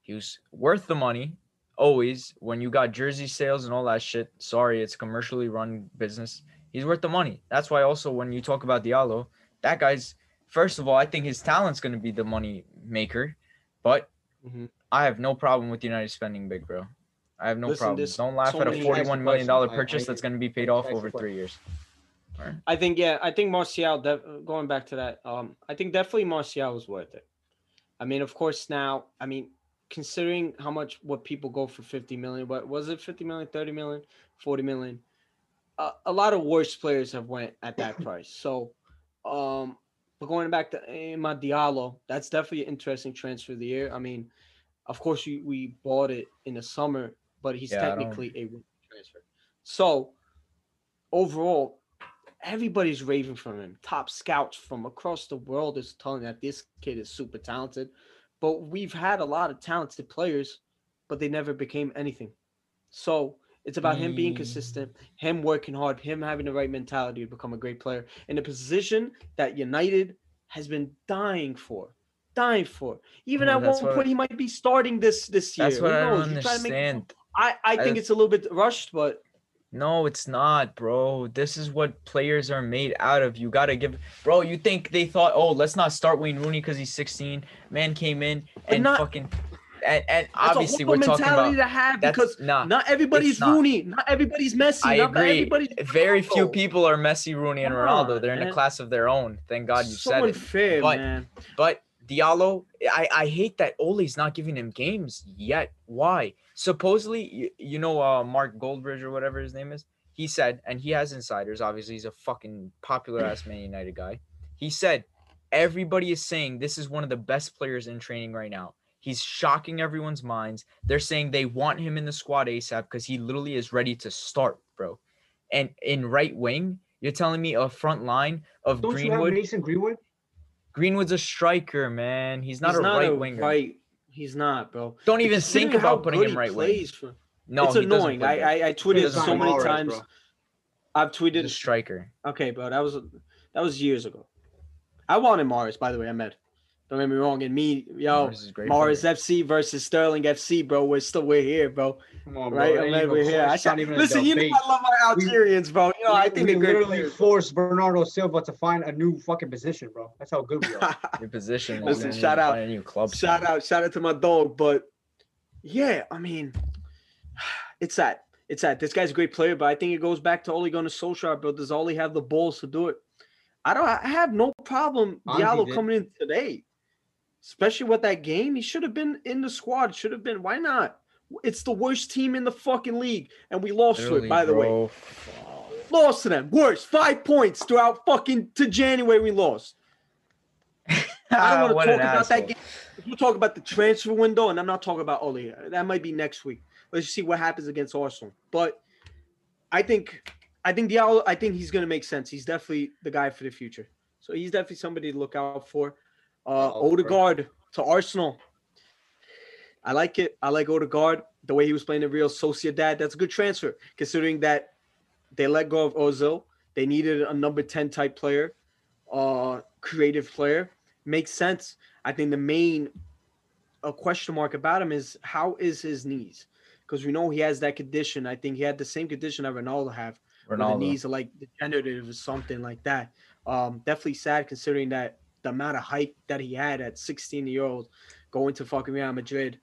[SPEAKER 2] He was worth the money. Always, when you got jersey sales and all that shit. Sorry, it's commercially run business. He's worth the money. That's why also when you talk about Diallo, that guy's first of all, I think his talent's gonna be the money maker, but
[SPEAKER 1] Mhm.
[SPEAKER 2] I have no problem with United spending big, bro. I have no
[SPEAKER 1] Listen,
[SPEAKER 2] problem. Don't laugh
[SPEAKER 1] so
[SPEAKER 2] at a forty-one million dollar
[SPEAKER 3] I- I
[SPEAKER 2] purchase that's going to be paid
[SPEAKER 3] I-
[SPEAKER 2] off
[SPEAKER 3] I
[SPEAKER 2] over three years.
[SPEAKER 1] I think yeah, I think Martial. Def- going back to that, um, I think definitely Martial was worth it. I mean, of course, now I mean, considering how much what people go for fifty million, what was it, 50 million, 30 million, 40 million? Uh, a lot of worse players have went at that [laughs] price. So, um, but going back to eh, Amad Diallo, that's definitely an interesting transfer of the year. I mean, of course, we, we bought it in the summer, but he's
[SPEAKER 2] Yeah,
[SPEAKER 1] technically a transfer. So, overall, everybody's raving from him. Top scouts from across the world is telling that this kid is super talented. But we've had a lot of talented players, but they never became anything. So it's about him being
[SPEAKER 2] Mm.
[SPEAKER 1] consistent, him working hard, him having the right mentality to become a great player in a position that United has been dying for. Dying for. Even
[SPEAKER 2] Oh,
[SPEAKER 1] at one point, he might be starting this this year.
[SPEAKER 2] That's what I don't
[SPEAKER 1] knows? You try to make-
[SPEAKER 2] understand.
[SPEAKER 1] I, I think
[SPEAKER 2] I-
[SPEAKER 1] it's a little bit rushed, but
[SPEAKER 2] No, it's not, bro. This is what players are made out of. You gotta give, bro. You think they thought, oh, let's not start Wayne Rooney because he's 16. Man came in and
[SPEAKER 1] not-
[SPEAKER 2] fucking, and, and
[SPEAKER 1] that's
[SPEAKER 2] obviously we're talking
[SPEAKER 1] mentality
[SPEAKER 2] about.
[SPEAKER 1] to have because
[SPEAKER 2] nah.
[SPEAKER 1] not everybody's
[SPEAKER 2] not.
[SPEAKER 1] Rooney, not everybody's Messi,
[SPEAKER 2] I
[SPEAKER 1] not
[SPEAKER 2] agree. Very few people are Messi, Rooney, and Ronaldo.
[SPEAKER 1] on,
[SPEAKER 2] They're in a class of their own. Thank God you
[SPEAKER 1] so
[SPEAKER 2] said it.
[SPEAKER 1] unfair,
[SPEAKER 2] But-
[SPEAKER 1] man.
[SPEAKER 2] But Diallo, I, I hate that Ole's not giving him games yet. Why? Supposedly, you, you know, uh, Mark Goldbridge or whatever his name is. He said, and he has insiders. Obviously, he's a fucking popular ass Man United guy. He said, everybody is saying this is one of the best players in training right now. He's shocking everyone's minds. They're saying they want him in the squad ASAP because he literally is ready to start, bro. And in right wing, you're telling me a front line of
[SPEAKER 3] Don't you have
[SPEAKER 2] Greenwood.
[SPEAKER 3] Mason Greenwood?
[SPEAKER 2] Greenwood's a striker, man. He's not
[SPEAKER 1] He's
[SPEAKER 2] a
[SPEAKER 1] not
[SPEAKER 2] right
[SPEAKER 1] a
[SPEAKER 2] winger.
[SPEAKER 1] right. He's not, bro.
[SPEAKER 2] Don't even
[SPEAKER 1] Considering
[SPEAKER 2] think about putting him right wing.
[SPEAKER 1] plays for-
[SPEAKER 2] No,
[SPEAKER 1] it's annoying. I. I I tweeted
[SPEAKER 2] doesn't
[SPEAKER 1] so many
[SPEAKER 3] Mahrez,
[SPEAKER 1] times.
[SPEAKER 3] bro.
[SPEAKER 1] I've tweeted.
[SPEAKER 2] He's a striker.
[SPEAKER 1] Okay, bro, that was that was years ago. I wanted Mahrez, by the way. I met. Don't get me wrong. And me, yo,
[SPEAKER 2] Mahrez is great
[SPEAKER 1] Mars. FC versus Sterling FC, bro. We're still we're here, bro.
[SPEAKER 3] Come on,
[SPEAKER 1] Right?
[SPEAKER 3] bro.
[SPEAKER 1] I'm
[SPEAKER 3] Ain't
[SPEAKER 1] we're here. I
[SPEAKER 3] It's
[SPEAKER 1] shot,
[SPEAKER 3] not even a
[SPEAKER 1] listen, you know
[SPEAKER 3] debate.
[SPEAKER 1] I love my Algerians, bro. You know I think
[SPEAKER 3] we
[SPEAKER 1] they're
[SPEAKER 3] literally
[SPEAKER 1] players.
[SPEAKER 3] forced Bernardo Silva to find a new fucking position, bro. That's how good we are. [laughs]
[SPEAKER 2] Your position.
[SPEAKER 1] Listen,
[SPEAKER 2] is you
[SPEAKER 1] shout
[SPEAKER 2] need to
[SPEAKER 1] out-
[SPEAKER 2] A new club.
[SPEAKER 1] shout
[SPEAKER 2] spot.
[SPEAKER 1] out, shout out to my dog. But yeah, I mean, [sighs] it's that. It's that. This guy's a great player, but I think it goes back to Ole Gunnar Solskjaer, bro. Does Ole have the balls to do it? I don't. I have no problem
[SPEAKER 3] Anzi
[SPEAKER 1] Diallo coming in today, especially with that game. He should have been in the squad. Should have been. Why not? It's the worst team in the fucking league, and we lost to it. By the way,
[SPEAKER 2] bro.
[SPEAKER 1] lost to them. Worst five points throughout fucking to January. We lost. [laughs] I don't want to talk about that game. We'll talk about the transfer window, and I'm not talking about Ole. That might be next week. Let's just see what happens against Arsenal. But I think, I think Diallo. I think he's going to make sense. He's definitely the guy for the future. So he's definitely somebody to look out for. Uh,
[SPEAKER 3] bro.
[SPEAKER 1] Odegaard to Arsenal. I like it. I like Odegaard. The way he was playing in Real Sociedad. That's a good transfer, considering that they let go of Ozil. They needed a number 10 type player, uh, creative player. Makes sense. I think the main a question mark about him is how is his knees? Because we know he has that condition. I think he had the same condition that Ronaldo have. where The knees are like degenerative or something like that. Um, definitely sad considering that the amount of hype that he had at 16 year old going to fucking Real Madrid.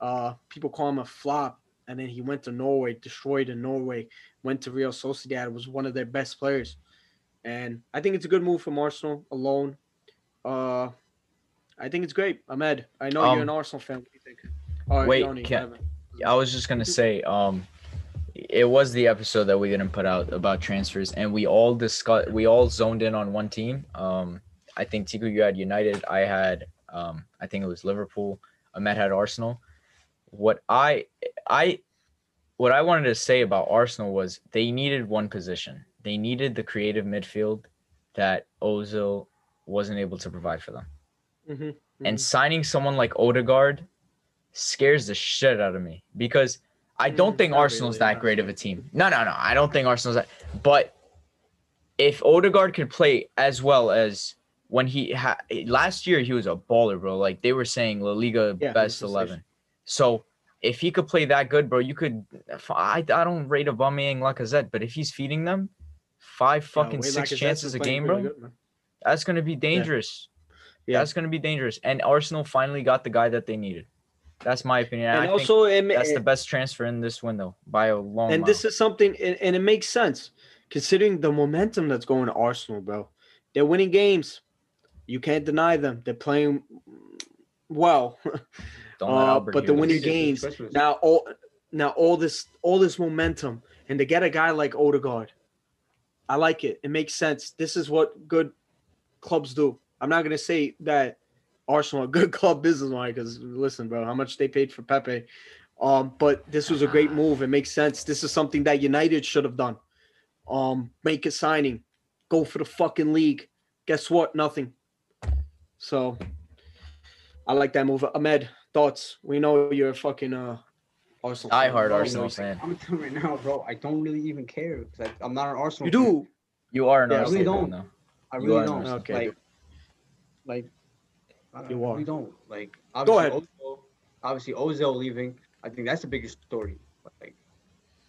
[SPEAKER 1] Uh, people call him a flop, and then he went to Norway, destroyed in Norway, went to Real Sociedad, was one of their best players, and I think it's a good move from Arsenal alone. Uh, I think it's great. Ahmed, I know you're an
[SPEAKER 2] Um,
[SPEAKER 1] Arsenal fan. What do you think? All right,
[SPEAKER 2] wait, can- I was just gonna [laughs] say, um, it was the episode that we didn't put out about transfers, and we all discussed, we all zoned in on one team. Um, I think Tiku, you had United. I had, um, I think it was Liverpool. Ahmed had Arsenal. What I, I, what I wanted to say about Arsenal was they needed one position. They needed the creative midfield that Ozil wasn't able to provide for them.
[SPEAKER 1] Mhm,
[SPEAKER 2] And
[SPEAKER 1] mhm.
[SPEAKER 2] signing someone like Odegaard scares the shit out of me because I don't
[SPEAKER 1] Mm,
[SPEAKER 2] think Arsenal's
[SPEAKER 1] really,
[SPEAKER 2] that
[SPEAKER 1] no.
[SPEAKER 2] great of a team. No, no, no. I don't think Arsenal's that. But if Odegaard could play as well as when he had last year, he was a baller, bro. Like they were saying, La Liga
[SPEAKER 1] Yeah,
[SPEAKER 2] best eleven. So if he could play that good, bro, you could. I, I don't rate Aubameyang Lacazette, but if he's feeding them five fucking
[SPEAKER 1] Yeah,
[SPEAKER 2] six
[SPEAKER 1] Lacazette's
[SPEAKER 2] chances a game, bro,
[SPEAKER 1] good,
[SPEAKER 2] that's gonna be dangerous.
[SPEAKER 1] Yeah.
[SPEAKER 2] That's gonna be dangerous. And Arsenal finally got the guy that they needed. That's my opinion.
[SPEAKER 1] And
[SPEAKER 2] I
[SPEAKER 1] also, it,
[SPEAKER 2] that's the best transfer in this window by a long.
[SPEAKER 1] and
[SPEAKER 2] mile.
[SPEAKER 1] this is something, and it makes sense considering the momentum that's going to Arsenal, bro. They're winning games. You can't deny them. They're playing well. [laughs]
[SPEAKER 2] Don't
[SPEAKER 1] uh, but
[SPEAKER 2] hear
[SPEAKER 1] the winning games now, all now all this all this momentum, and to get a guy like Odegaard, I like it. It makes sense. This is what good clubs do. I'm not gonna say that Arsenal [laughs] a good club business wise because listen, bro, how much they paid for Pepe. Um, but this was a great move. It makes sense. This is something that United should have done. Um, make a signing, go for the fucking league. Guess what? Nothing. So I like that move. Ahmed, thoughts? We know you're a fucking uh Arsenal.
[SPEAKER 2] Die
[SPEAKER 1] fan.
[SPEAKER 2] hard
[SPEAKER 1] We
[SPEAKER 2] Arsenal
[SPEAKER 1] you-
[SPEAKER 2] fan.
[SPEAKER 3] I'm telling you right now, bro. I don't really even care because I'm not an Arsenal.
[SPEAKER 1] You
[SPEAKER 3] fan.
[SPEAKER 1] do.
[SPEAKER 2] You are an
[SPEAKER 3] Yeah, I really don't.
[SPEAKER 2] though.
[SPEAKER 3] I really don't.
[SPEAKER 2] Arsenal
[SPEAKER 1] Okay.
[SPEAKER 3] Like, like I
[SPEAKER 1] You are.
[SPEAKER 3] really don't. Like,
[SPEAKER 1] Go
[SPEAKER 3] obviously, Ozil, obviously Ozil leaving. I think that's the biggest story. Like,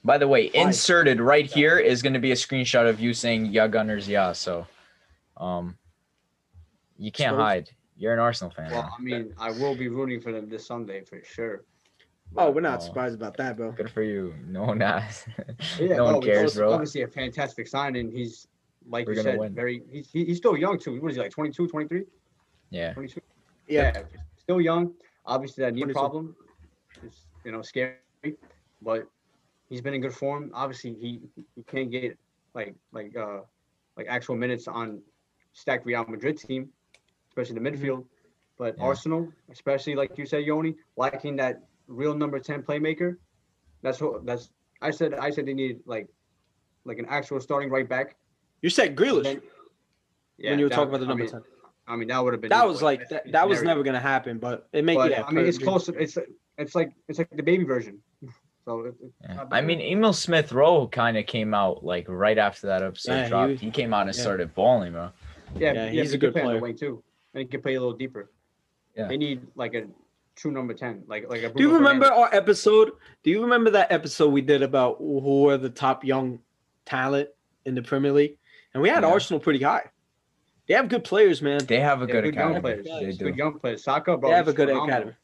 [SPEAKER 2] By the way,
[SPEAKER 1] Why?
[SPEAKER 2] inserted right here is going to be a screenshot of you saying "Yeah, Gunners, yeah." So, um, you can't
[SPEAKER 1] Exposed.
[SPEAKER 2] hide. You're an Arsenal fan.
[SPEAKER 3] well,
[SPEAKER 2] now.
[SPEAKER 3] I mean, I will be rooting for them this Sunday for sure.
[SPEAKER 1] Oh, we're not
[SPEAKER 2] Oh.
[SPEAKER 1] surprised about that, bro.
[SPEAKER 2] Good for you. No one asked.
[SPEAKER 3] Yeah, [laughs]
[SPEAKER 2] no one
[SPEAKER 3] it's
[SPEAKER 2] cares,
[SPEAKER 3] obviously-
[SPEAKER 2] bro.
[SPEAKER 3] Obviously, a fantastic signing. He's like
[SPEAKER 2] We're
[SPEAKER 3] you said,
[SPEAKER 2] win.
[SPEAKER 3] very. He's he's still young too. What is he like? 22, 23,
[SPEAKER 2] Yeah.
[SPEAKER 3] 22?
[SPEAKER 1] Yeah.
[SPEAKER 3] still young. Obviously, that knee
[SPEAKER 1] 22.
[SPEAKER 3] problem is you know scary, but he's been in good form. Obviously, he he can't get like like uh like actual minutes on stacked Real Madrid team, especially the midfield. But
[SPEAKER 2] Yeah.
[SPEAKER 3] Arsenal, especially like you said, Yoni, lacking that real number ten playmaker. That's what that's. I said I said they need like like an actual starting right back.
[SPEAKER 1] You said Grealish
[SPEAKER 3] Then- Yeah,
[SPEAKER 1] when you were
[SPEAKER 3] that-
[SPEAKER 1] talking about the
[SPEAKER 3] I
[SPEAKER 1] number
[SPEAKER 3] mean,
[SPEAKER 1] ten.
[SPEAKER 3] I mean, that would have been.
[SPEAKER 1] That was like that, that was never gonna happen, but it made
[SPEAKER 3] But
[SPEAKER 1] yeah.
[SPEAKER 3] I mean, it's close. It's it's like it's like the baby version. [laughs] So
[SPEAKER 2] Yeah. I mean, Emile Smith Rowe kind of came out like right after that episode
[SPEAKER 1] Yeah, he
[SPEAKER 2] dropped.
[SPEAKER 1] was-
[SPEAKER 2] He, came out and
[SPEAKER 1] yeah.
[SPEAKER 2] started balling, bro.
[SPEAKER 3] yeah,
[SPEAKER 1] yeah,
[SPEAKER 3] yeah,
[SPEAKER 1] he's a good
[SPEAKER 3] play on the
[SPEAKER 1] player.
[SPEAKER 3] too, and he can play a little deeper.
[SPEAKER 2] Yeah.
[SPEAKER 3] They need like a true number ten, like like a.
[SPEAKER 1] Do you remember
[SPEAKER 3] Fernandes.
[SPEAKER 1] our episode? Do you remember that episode we did about who are the top young talent in the Premier League? And we had
[SPEAKER 2] Yeah.
[SPEAKER 1] Arsenal pretty high. They have good players, man.
[SPEAKER 2] They have a
[SPEAKER 3] Yeah,
[SPEAKER 2] good,
[SPEAKER 3] good young
[SPEAKER 2] academy.
[SPEAKER 3] players.
[SPEAKER 2] They do.
[SPEAKER 3] Good young players. Saka, bro.
[SPEAKER 1] they have a good
[SPEAKER 3] phenomenal.
[SPEAKER 1] academy.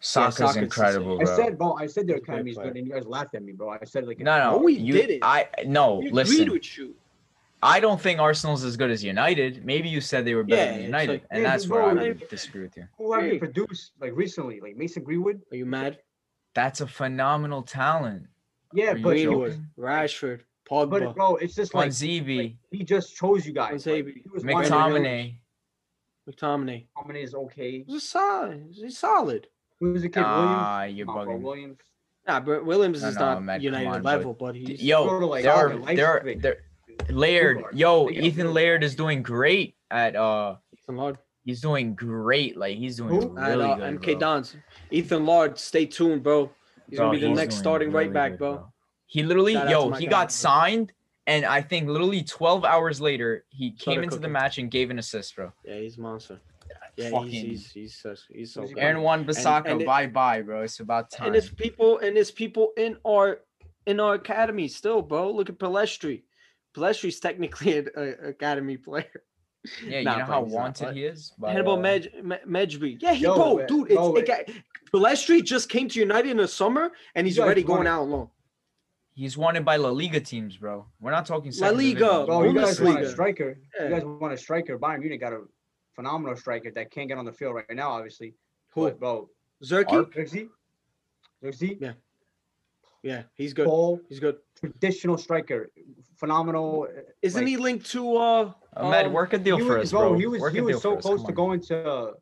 [SPEAKER 2] Saka's
[SPEAKER 1] Saka's
[SPEAKER 2] incredible,
[SPEAKER 3] I said, bro. I said their
[SPEAKER 1] He's
[SPEAKER 3] academy is good, and you guys laughed at me, bro. I said like
[SPEAKER 2] no, no,
[SPEAKER 1] No, we
[SPEAKER 2] you,
[SPEAKER 1] did it.
[SPEAKER 2] I no.
[SPEAKER 1] We agreed
[SPEAKER 2] Listen,
[SPEAKER 1] with you.
[SPEAKER 2] I don't think Arsenal's as good as United. Maybe you said they were better
[SPEAKER 1] Yeah,
[SPEAKER 2] than United,
[SPEAKER 1] like-
[SPEAKER 2] and
[SPEAKER 3] Yeah,
[SPEAKER 2] that's
[SPEAKER 3] but
[SPEAKER 2] where I would
[SPEAKER 3] if-
[SPEAKER 2] disagree with you.
[SPEAKER 3] who have
[SPEAKER 1] Hey.
[SPEAKER 3] they produced like recently, like Mason Greenwood.
[SPEAKER 1] Are you mad?
[SPEAKER 2] That's a phenomenal talent.
[SPEAKER 3] Yeah,
[SPEAKER 2] Are you
[SPEAKER 3] but he
[SPEAKER 2] joking?
[SPEAKER 3] was,
[SPEAKER 1] Greenwood, Rashford, Pogba.
[SPEAKER 3] but bro, it's just like,
[SPEAKER 2] Wanzibi,
[SPEAKER 3] like, he just chose you guys. Like,
[SPEAKER 1] Wanzibi,
[SPEAKER 3] he was one of the-
[SPEAKER 2] McTominay.
[SPEAKER 1] McTominay.
[SPEAKER 3] McTominay is okay.
[SPEAKER 1] He's solid. He's solid.
[SPEAKER 3] Who was the kid?
[SPEAKER 2] Ah,
[SPEAKER 3] Williams.
[SPEAKER 2] you're
[SPEAKER 3] Come on,
[SPEAKER 2] bugging.
[SPEAKER 3] Williams.
[SPEAKER 1] Nah, but Williams
[SPEAKER 2] No,
[SPEAKER 1] is
[SPEAKER 2] no,
[SPEAKER 1] not
[SPEAKER 2] Ahmed,
[SPEAKER 1] United
[SPEAKER 2] on,
[SPEAKER 1] level, but he's
[SPEAKER 2] Yo,
[SPEAKER 3] Sort of like
[SPEAKER 2] there,
[SPEAKER 3] Alvin,
[SPEAKER 2] are,
[SPEAKER 3] light
[SPEAKER 2] there,
[SPEAKER 3] stick.
[SPEAKER 2] there, Laird, yo, Ethan
[SPEAKER 3] Lord.
[SPEAKER 2] Laird is doing great at uh,
[SPEAKER 1] Ethan Laird.
[SPEAKER 2] he's doing great. Like he's doing
[SPEAKER 3] Who?
[SPEAKER 1] At,
[SPEAKER 2] really
[SPEAKER 1] uh,
[SPEAKER 2] good.
[SPEAKER 1] MK
[SPEAKER 2] bro.
[SPEAKER 1] Dons. Ethan Laird, stay tuned, bro. He's
[SPEAKER 2] Bro,
[SPEAKER 1] gonna be the next
[SPEAKER 2] doing
[SPEAKER 1] starting right back,
[SPEAKER 2] good,
[SPEAKER 1] bro.
[SPEAKER 2] He literally,
[SPEAKER 1] Shout
[SPEAKER 2] yo, he
[SPEAKER 1] guy,
[SPEAKER 2] got
[SPEAKER 1] bro.
[SPEAKER 2] signed, and I think literally 12 hours later, he came
[SPEAKER 1] Started
[SPEAKER 2] into the match and gave an assist, bro.
[SPEAKER 1] Yeah, he's a monster. Yeah,
[SPEAKER 2] Fucking-
[SPEAKER 1] he's he's he's so, he's so
[SPEAKER 3] Who's he
[SPEAKER 1] good.
[SPEAKER 2] Aaron Wan Bissaka, bye bye, bro. It's about time.
[SPEAKER 1] And it's people and it's people in our in our academy still, bro. Look at Pellistri. Pellistri's technically an a, academy player.
[SPEAKER 2] yeah,
[SPEAKER 1] Nah,
[SPEAKER 2] you know how wanted he is. by,
[SPEAKER 1] Hannibal
[SPEAKER 2] uh,
[SPEAKER 1] Med, Me- Mejbri. Yeah, he
[SPEAKER 3] Yo,
[SPEAKER 1] bro,
[SPEAKER 3] wait,
[SPEAKER 1] dude. It's
[SPEAKER 3] bro,
[SPEAKER 1] it got, Pellistri just came to United in the summer and he's
[SPEAKER 3] You guys
[SPEAKER 1] already going out alone.
[SPEAKER 2] He's wanted by La Liga teams, bro. We're not talking
[SPEAKER 1] La Liga,
[SPEAKER 2] division.
[SPEAKER 3] Bro, you guys want a striker.
[SPEAKER 1] Yeah.
[SPEAKER 3] You guys want a striker. Bayern Munich got a phenomenal striker that can't get on the field right now, obviously.
[SPEAKER 1] Who?
[SPEAKER 3] But bro,
[SPEAKER 1] Zerky?
[SPEAKER 3] Zirkzee, Zirkzee,
[SPEAKER 1] Yeah. Yeah, he's good.
[SPEAKER 3] Paul,
[SPEAKER 1] He's good.
[SPEAKER 3] traditional striker, phenomenal.
[SPEAKER 1] Isn't
[SPEAKER 3] like,
[SPEAKER 1] he linked to uh
[SPEAKER 2] Ahmed,
[SPEAKER 1] um,
[SPEAKER 2] work a deal
[SPEAKER 3] he
[SPEAKER 2] for
[SPEAKER 3] was,
[SPEAKER 2] us, bro.
[SPEAKER 3] He was,
[SPEAKER 2] work
[SPEAKER 3] he was so close to going to, uh,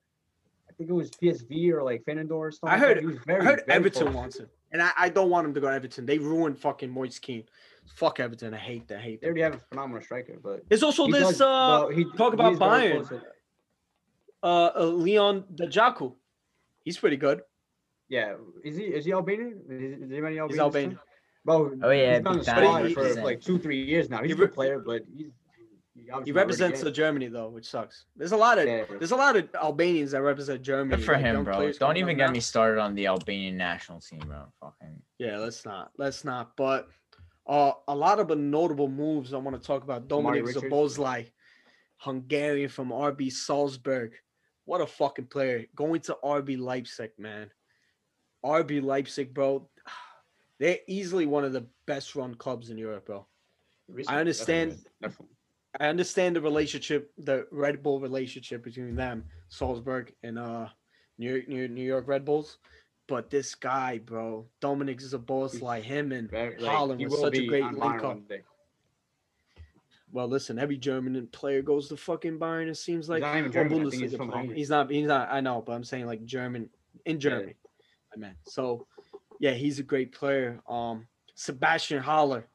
[SPEAKER 3] I think it was PSV or like Feyenoord or something.
[SPEAKER 1] I
[SPEAKER 3] like that.
[SPEAKER 1] heard
[SPEAKER 3] He was
[SPEAKER 1] I
[SPEAKER 3] very,
[SPEAKER 1] heard
[SPEAKER 3] very
[SPEAKER 1] Everton
[SPEAKER 3] close.
[SPEAKER 1] wants him. And I, I don't want him to go to Everton. They ruined fucking Moise Kean. Fuck Everton. I hate that. I hate
[SPEAKER 3] They
[SPEAKER 1] that.
[SPEAKER 3] already have a phenomenal striker, but
[SPEAKER 1] There's also
[SPEAKER 3] he
[SPEAKER 1] this
[SPEAKER 3] does-
[SPEAKER 1] uh
[SPEAKER 3] he-
[SPEAKER 1] talk about
[SPEAKER 3] is
[SPEAKER 1] Bayern. uh, uh Leon Dajaku. He's pretty good.
[SPEAKER 3] Yeah, is he is he Albanian? Is, is anybody Albanian?
[SPEAKER 1] He's Albanian.
[SPEAKER 3] Bro,
[SPEAKER 2] Oh, yeah,
[SPEAKER 3] he's been on the
[SPEAKER 2] big
[SPEAKER 3] squad for like two, three years now. He's
[SPEAKER 1] He
[SPEAKER 3] a good player, but he's he,
[SPEAKER 1] He
[SPEAKER 3] obviously not ready
[SPEAKER 1] represents
[SPEAKER 3] yet.
[SPEAKER 1] uh, Germany though, which sucks. There's a lot of
[SPEAKER 3] Yeah.
[SPEAKER 1] there's a lot of Albanians that represent Germany.
[SPEAKER 2] Good for
[SPEAKER 1] like,
[SPEAKER 2] him, bro. Don't even get
[SPEAKER 1] now.
[SPEAKER 2] me started on the Albanian national team, bro. Fucking
[SPEAKER 1] Yeah, let's not. Let's not. But uh, a lot of the notable moves I want to talk about.
[SPEAKER 3] Dominic
[SPEAKER 1] Dominik
[SPEAKER 3] Richards.
[SPEAKER 1] Szoboszlai, Hungarian from RB Salzburg. What a fucking player. Going to RB Leipzig, man. RB Leipzig, bro. [sighs] They're easily one of the best run clubs in Europe, bro.
[SPEAKER 3] Recently,
[SPEAKER 1] understand-
[SPEAKER 3] definitely, definitely.
[SPEAKER 1] I understand the relationship, the Red Bull relationship between them, Salzburg and uh New York, New, New York Red Bulls. But this guy, bro, Dominic Szoboszlai, him and
[SPEAKER 3] like, Haaland
[SPEAKER 1] was such a great link up. Well, listen, every German player goes to fucking Bayern. It seems like
[SPEAKER 3] not even German, I he's from.
[SPEAKER 1] He's not. He's not. I know, but I'm saying like German in Germany. I meant so. Yeah, he's a great player. Um, Sebastian Haller,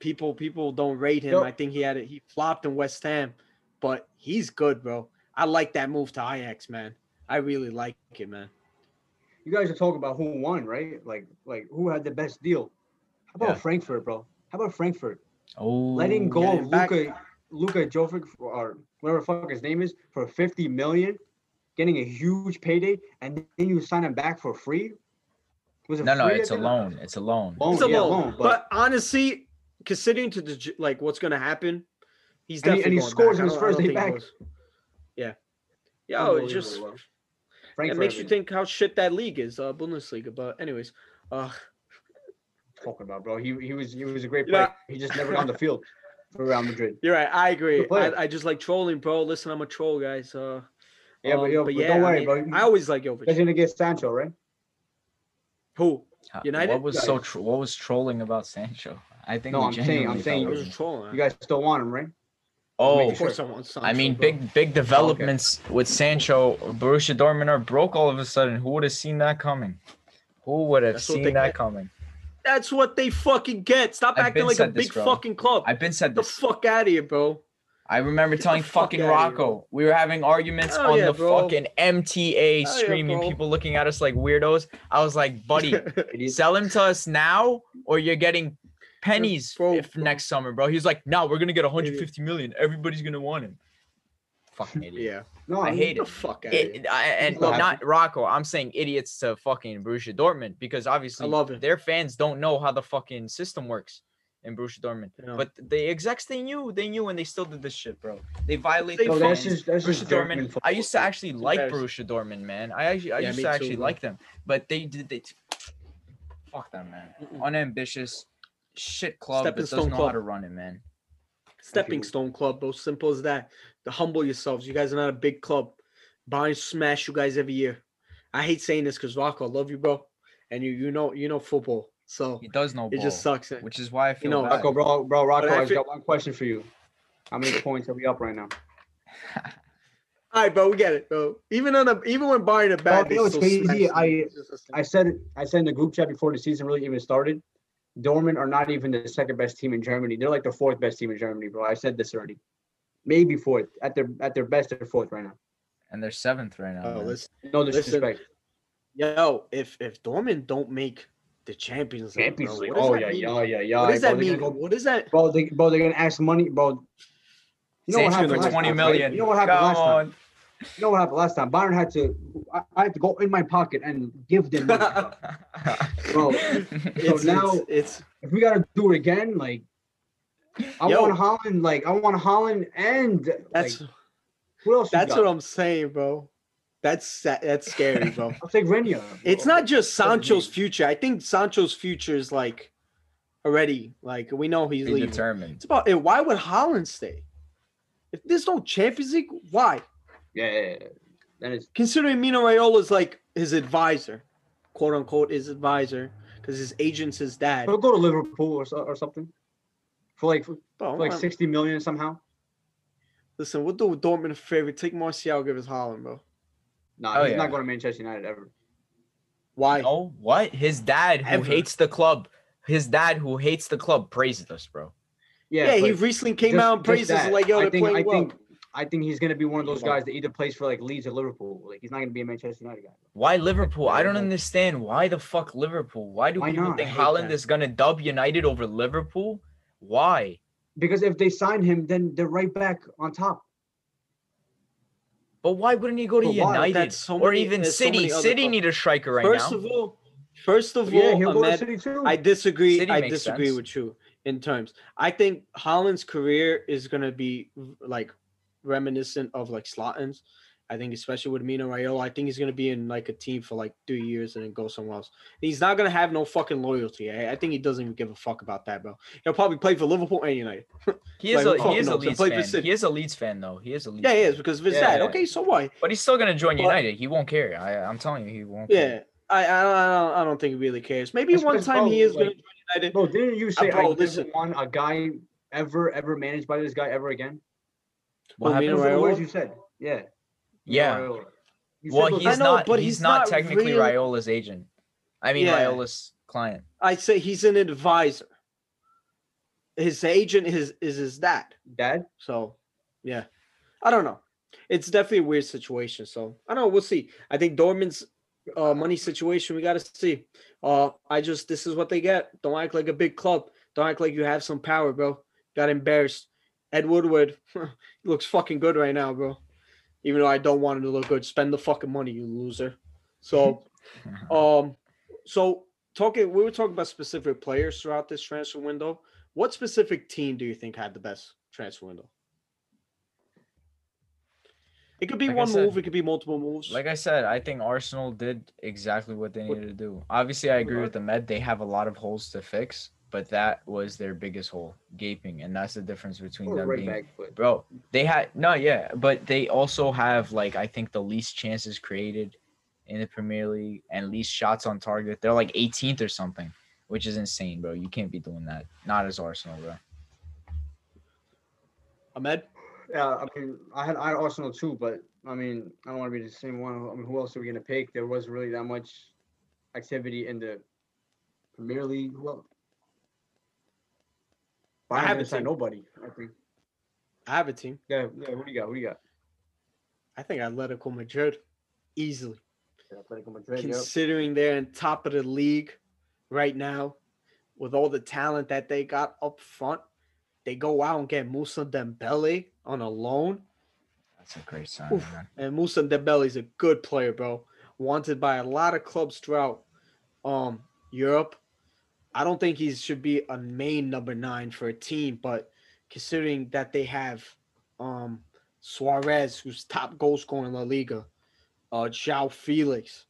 [SPEAKER 1] People, people don't rate him.
[SPEAKER 3] Yo.
[SPEAKER 1] I think he had it. He flopped in West Ham, but he's good, bro. I like that move to Ajax, man. I really like it, man.
[SPEAKER 3] You guys are talking about who won, right? Like, like who had the best deal? How about
[SPEAKER 2] Yeah.
[SPEAKER 3] Frankfurt, bro? How about Frankfurt
[SPEAKER 2] oh,
[SPEAKER 3] letting go
[SPEAKER 1] getting
[SPEAKER 3] of
[SPEAKER 1] back-
[SPEAKER 3] Luka, Luka Jovic, or whatever fuck his name is, for 50 million, getting a huge payday, and then you sign him back for free? Was it
[SPEAKER 2] No, no, it's a loan. It's a loan.
[SPEAKER 3] Loan,
[SPEAKER 1] It's a
[SPEAKER 3] yeah,
[SPEAKER 1] loan,
[SPEAKER 3] loan,
[SPEAKER 1] but, honestly, considering to the like what's gonna happen, he's
[SPEAKER 3] And he-
[SPEAKER 1] definitely
[SPEAKER 3] and he
[SPEAKER 1] going
[SPEAKER 3] scores
[SPEAKER 1] back.
[SPEAKER 3] his first
[SPEAKER 1] don't
[SPEAKER 3] day back.
[SPEAKER 1] goes- Yeah, yo, it just
[SPEAKER 3] Unbelievable, bro.
[SPEAKER 1] it
[SPEAKER 3] Frankfurt,
[SPEAKER 1] makes you think how shit that league is, uh, Bundesliga. But anyways, uh,
[SPEAKER 3] Talking about, bro. He, he was he was a great
[SPEAKER 1] You know-
[SPEAKER 3] player. He just never got on the field for Real Madrid. [laughs]
[SPEAKER 1] you're right. I agree.
[SPEAKER 3] Good.
[SPEAKER 1] I, I just like trolling, bro. Listen, I'm a troll, guys. Uh,
[SPEAKER 3] Yeah, but,
[SPEAKER 1] um,
[SPEAKER 3] yo, but
[SPEAKER 1] yeah,
[SPEAKER 3] don't worry,
[SPEAKER 1] I,
[SPEAKER 3] worry,
[SPEAKER 1] mean,
[SPEAKER 3] bro.
[SPEAKER 1] I always like Jovic.
[SPEAKER 3] He's gonna get Sancho, right?
[SPEAKER 1] Who?
[SPEAKER 2] How-
[SPEAKER 1] United?
[SPEAKER 2] What was so?
[SPEAKER 3] Guys.
[SPEAKER 2] Tro- what was trolling about Sancho? I think.
[SPEAKER 3] No, I'm saying- I'm saying-
[SPEAKER 1] I was
[SPEAKER 2] was-
[SPEAKER 1] trolling.
[SPEAKER 3] You guys still want him, right?
[SPEAKER 2] Oh,
[SPEAKER 3] making
[SPEAKER 1] of
[SPEAKER 3] sure.
[SPEAKER 1] I want Sancho.
[SPEAKER 2] I mean,
[SPEAKER 1] bro.
[SPEAKER 2] big big developments with Sancho. Borussia Dortmund are broke all of a sudden. Who would have seen that coming? Who would have
[SPEAKER 1] That's
[SPEAKER 2] seen that
[SPEAKER 1] get.
[SPEAKER 2] coming?
[SPEAKER 1] That's what they fucking get. Stop
[SPEAKER 2] I've
[SPEAKER 1] acting like a
[SPEAKER 2] said this,
[SPEAKER 1] big
[SPEAKER 2] bro.
[SPEAKER 1] fucking club.
[SPEAKER 2] I've been said
[SPEAKER 1] the
[SPEAKER 2] this.
[SPEAKER 1] fuck out of here, bro.
[SPEAKER 2] I remember
[SPEAKER 1] the
[SPEAKER 2] telling
[SPEAKER 1] fuck
[SPEAKER 2] fucking
[SPEAKER 1] here,
[SPEAKER 2] Rocco. We were having arguments
[SPEAKER 1] Hell
[SPEAKER 2] on
[SPEAKER 1] yeah,
[SPEAKER 2] the
[SPEAKER 1] bro.
[SPEAKER 2] fucking MTA
[SPEAKER 1] Hell yeah,
[SPEAKER 2] streaming,
[SPEAKER 1] bro.
[SPEAKER 2] people looking at us like weirdos. I was like, buddy, [laughs]
[SPEAKER 3] Idiot.
[SPEAKER 2] sell him to us now or you're getting pennies
[SPEAKER 1] Bro,
[SPEAKER 2] if
[SPEAKER 1] bro.
[SPEAKER 2] next summer, bro. He's like, no, we're gonna get 150 million. Everybody's gonna want him. Fucking idiot.
[SPEAKER 1] Yeah.
[SPEAKER 3] No,
[SPEAKER 2] I hate
[SPEAKER 1] Get
[SPEAKER 2] it.
[SPEAKER 1] fuck out.
[SPEAKER 2] It, I, and
[SPEAKER 3] not
[SPEAKER 2] not Rocco. I'm saying idiots to fucking Borussia Dortmund because obviously
[SPEAKER 1] love it.
[SPEAKER 2] their fans don't know how the fucking system works in Borussia Dortmund.
[SPEAKER 1] Yeah.
[SPEAKER 2] But the execs they knew, they knew, and they still did this shit, bro. They violate the
[SPEAKER 3] No, that's just that's
[SPEAKER 2] Borussia Dortmund. I used to actually like. Borussia Dortmund, man. I actually, I
[SPEAKER 1] Yeah,
[SPEAKER 2] used to
[SPEAKER 1] too,
[SPEAKER 2] actually
[SPEAKER 1] bro.
[SPEAKER 2] like them, but they did they. Fuck them, man.
[SPEAKER 1] Mm-mm.
[SPEAKER 2] Unambitious, shit club
[SPEAKER 1] Stepping
[SPEAKER 2] that doesn't know
[SPEAKER 1] club.
[SPEAKER 2] how to run it, man.
[SPEAKER 1] Stepping Stone Club, bro. Simple as that. To humble yourselves. You guys are not a big club. Bayern smash you guys every year. I hate saying this because Rocco, I love you, bro. And you you know you know football. So
[SPEAKER 2] He does know
[SPEAKER 1] it
[SPEAKER 2] ball,
[SPEAKER 1] just sucks.
[SPEAKER 2] which is why I feel
[SPEAKER 1] know,
[SPEAKER 2] bad.
[SPEAKER 3] Rocco, bro, bro, Rocco,
[SPEAKER 1] I
[SPEAKER 3] I've
[SPEAKER 1] feel-
[SPEAKER 3] got one question for you. How many [laughs] points are we up right now?
[SPEAKER 1] All right, bro, we get it, bro. Even on a even when Bayern are bad,
[SPEAKER 3] you know
[SPEAKER 1] they
[SPEAKER 3] what's
[SPEAKER 1] still
[SPEAKER 3] crazy?
[SPEAKER 1] smash.
[SPEAKER 3] I-
[SPEAKER 1] It's just a thing.
[SPEAKER 3] I said. I said in the group chat before the season really even started. Dortmund are not even the second best team in Germany. They're like the fourth best team in Germany, bro. I said this already. Maybe fourth. At their at their best, they're fourth right now.
[SPEAKER 2] and they're seventh right now.
[SPEAKER 1] Oh,
[SPEAKER 2] man.
[SPEAKER 1] listen,
[SPEAKER 3] No
[SPEAKER 1] Listen,
[SPEAKER 3] disrespect.
[SPEAKER 1] yo, if if Dortmund don't make the Champions League,
[SPEAKER 3] Champions League. Oh yeah,
[SPEAKER 1] mean?
[SPEAKER 3] yeah, yeah, yeah.
[SPEAKER 1] What does
[SPEAKER 3] bro,
[SPEAKER 1] that mean?
[SPEAKER 3] gonna
[SPEAKER 1] What is that?
[SPEAKER 3] bro, they, bro, they're gonna ask money, bro. You know what happened
[SPEAKER 2] for
[SPEAKER 3] last
[SPEAKER 2] 20
[SPEAKER 3] time, right? You know what happened
[SPEAKER 2] Come
[SPEAKER 3] last time? You know what happened last time? Bayern had to. I, I had to go in my pocket and give them money. bro. [laughs] bro.
[SPEAKER 1] It's,
[SPEAKER 3] now-
[SPEAKER 1] it's, it's
[SPEAKER 3] if we gotta do it again, like I
[SPEAKER 1] Yo.
[SPEAKER 3] want Haaland, like I want Haaland and
[SPEAKER 1] that's
[SPEAKER 3] like who else? you
[SPEAKER 1] that's
[SPEAKER 3] got?
[SPEAKER 1] what I'm saying, bro. That's that's scary, bro. [laughs]
[SPEAKER 3] I'll take Reyna.
[SPEAKER 1] It's not just Sancho's future. I think Sancho's future is like already like we know he's leaving.
[SPEAKER 2] Determined.
[SPEAKER 1] It's about it. Why would Haaland stay? If there's no Champions League, why?
[SPEAKER 3] Yeah, yeah, yeah. Then it's
[SPEAKER 1] Considering Mino Raiola is like his advisor, quote unquote, his advisor, because his agent's his dad.
[SPEAKER 3] he'll go to Liverpool or, or something for like for oh,
[SPEAKER 1] Bro,
[SPEAKER 3] like
[SPEAKER 1] I'm-
[SPEAKER 3] sixty million somehow.
[SPEAKER 1] listen, we'll do Dortmund a favor. Take Martial, give us Haaland, bro.
[SPEAKER 3] Nah,
[SPEAKER 2] Oh,
[SPEAKER 3] he's
[SPEAKER 2] yeah.
[SPEAKER 3] not going to Manchester United ever.
[SPEAKER 1] Why?
[SPEAKER 2] Oh, what? His dad, who
[SPEAKER 1] Ever.
[SPEAKER 2] hates the club, his dad, who hates the club, praises us, bro.
[SPEAKER 3] Yeah,
[SPEAKER 1] Yeah, he recently came
[SPEAKER 3] just-
[SPEAKER 1] out and
[SPEAKER 3] just
[SPEAKER 1] praised us
[SPEAKER 3] that.
[SPEAKER 1] like, yo,
[SPEAKER 3] I
[SPEAKER 1] they're
[SPEAKER 3] think,
[SPEAKER 1] playing
[SPEAKER 3] I
[SPEAKER 1] well.
[SPEAKER 3] think I think he's gonna be one of those guys that either plays for like Leeds or Liverpool. Like he's not gonna be a Manchester United guy.
[SPEAKER 2] Why Liverpool? I don't understand. Why the fuck Liverpool? Why do
[SPEAKER 3] Why
[SPEAKER 2] people
[SPEAKER 3] not?
[SPEAKER 2] think Haaland
[SPEAKER 1] that.
[SPEAKER 2] is gonna dub United over Liverpool? Why?
[SPEAKER 3] Because if they sign him, then they're right back on top.
[SPEAKER 2] But why wouldn't he go to
[SPEAKER 3] But?
[SPEAKER 2] United
[SPEAKER 1] That's so
[SPEAKER 2] or even
[SPEAKER 1] there's so
[SPEAKER 2] City? City
[SPEAKER 1] clubs.
[SPEAKER 2] need a striker right
[SPEAKER 1] first
[SPEAKER 2] now.
[SPEAKER 1] of all, first of
[SPEAKER 3] Yeah,
[SPEAKER 1] all,
[SPEAKER 3] he'll go to City too.
[SPEAKER 1] I disagree.
[SPEAKER 2] City
[SPEAKER 1] I disagree
[SPEAKER 2] sense.
[SPEAKER 1] with you in terms. I think Haaland's career is gonna be like reminiscent of like Zlatan's. I think especially with Mino Raiola, I think he's gonna be in like a team for like three years and then go somewhere else. He's not gonna have no fucking loyalty. I, I think he doesn't even give a fuck about that, bro. He'll probably play for Liverpool and United. [laughs]
[SPEAKER 2] He is
[SPEAKER 1] Like,
[SPEAKER 2] a
[SPEAKER 1] who
[SPEAKER 2] he is a? Leeds fan.
[SPEAKER 1] City.
[SPEAKER 2] He is a Leeds fan though. He is a Leeds.
[SPEAKER 1] Yeah, he is because of his
[SPEAKER 2] Yeah,
[SPEAKER 1] dad.
[SPEAKER 2] yeah.
[SPEAKER 1] Okay, so why?
[SPEAKER 2] But he's still gonna join
[SPEAKER 1] But-
[SPEAKER 2] United. He won't care. I I'm telling you, he won't. care.
[SPEAKER 1] Yeah, I I don't, I don't, I don't think he really cares. Maybe
[SPEAKER 3] That's
[SPEAKER 1] one
[SPEAKER 3] because,
[SPEAKER 1] time he
[SPEAKER 3] bro,
[SPEAKER 1] is gonna join United.
[SPEAKER 3] Bro, didn't you say uh,
[SPEAKER 1] bro,
[SPEAKER 3] I never
[SPEAKER 1] listen.
[SPEAKER 3] want a guy ever ever managed by this guy ever again?
[SPEAKER 2] What
[SPEAKER 1] Oh,
[SPEAKER 2] happened?
[SPEAKER 1] Mino
[SPEAKER 3] Those are the
[SPEAKER 1] Raiola?
[SPEAKER 3] words you said. Yeah.
[SPEAKER 2] Yeah.
[SPEAKER 3] Raiola. You
[SPEAKER 2] Well,
[SPEAKER 3] those
[SPEAKER 2] he's
[SPEAKER 1] know,
[SPEAKER 2] not.
[SPEAKER 1] but
[SPEAKER 2] he's,
[SPEAKER 1] he's
[SPEAKER 2] not,
[SPEAKER 1] not
[SPEAKER 2] technically
[SPEAKER 1] real-
[SPEAKER 2] Raiola's agent. I mean,
[SPEAKER 1] Yeah.
[SPEAKER 2] Raiola's client.
[SPEAKER 1] I say he's an advisor. His agent is is his dad.
[SPEAKER 3] dad.
[SPEAKER 1] So, yeah, I don't know. It's definitely a weird situation. So I don't know. We'll see. I think Dortmund's uh, money situation. We got to see. Uh, I just this is what they get. Don't act like a big club. Don't act like you have some power, bro. Got embarrassed. Ed Woodward he [laughs] looks fucking good right now, bro. Even though I don't want him to look good, spend the fucking money, you loser. So, [laughs] [laughs] um, so talking, we were talking about specific players throughout this transfer window. What specific team do you think had the best transfer window? It could be
[SPEAKER 2] Like
[SPEAKER 1] one
[SPEAKER 2] said-
[SPEAKER 1] move. It could be multiple moves.
[SPEAKER 2] Like I said, I think Arsenal did exactly what they needed to do. Obviously, I agree with the Med. They have a lot of holes to fix, but that was their biggest hole, gaping, and that's the difference between
[SPEAKER 3] Or
[SPEAKER 2] them
[SPEAKER 3] right
[SPEAKER 2] being.
[SPEAKER 3] back foot.
[SPEAKER 2] Bro, they had no, yeah, but they also have like I think the least chances created in the Premier League and least shots on target. They're like 18th or something, which is insane, bro. You can't be doing that. Not as Arsenal, bro.
[SPEAKER 1] Ahmed,
[SPEAKER 3] Yeah, I mean, I had I had Arsenal too, but I mean, I don't want to be the same one. I mean, who else are we gonna pick? There wasn't really that much activity in the Premier League. Who else?
[SPEAKER 1] I haven't
[SPEAKER 3] didn't
[SPEAKER 1] seen-
[SPEAKER 3] nobody. I think.
[SPEAKER 1] I have a team.
[SPEAKER 3] Yeah, yeah. Who do you got? Who do you got?
[SPEAKER 1] I think Atletico Madrid, easily.
[SPEAKER 3] Atletico Madrid. Yep.
[SPEAKER 1] Considering they're in top of the league right now, with all the talent that they got up front, they go out and get Moussa Dembele on a loan.
[SPEAKER 2] That's a great sign,
[SPEAKER 1] Oof.
[SPEAKER 2] man.
[SPEAKER 1] And Moussa Dembele is a good player, bro. Wanted by a lot of clubs throughout um Europe. I don't think he should be a main number nine for a team, but considering that they have um Suarez, who's top goal scorer in La Liga, uh João Felix,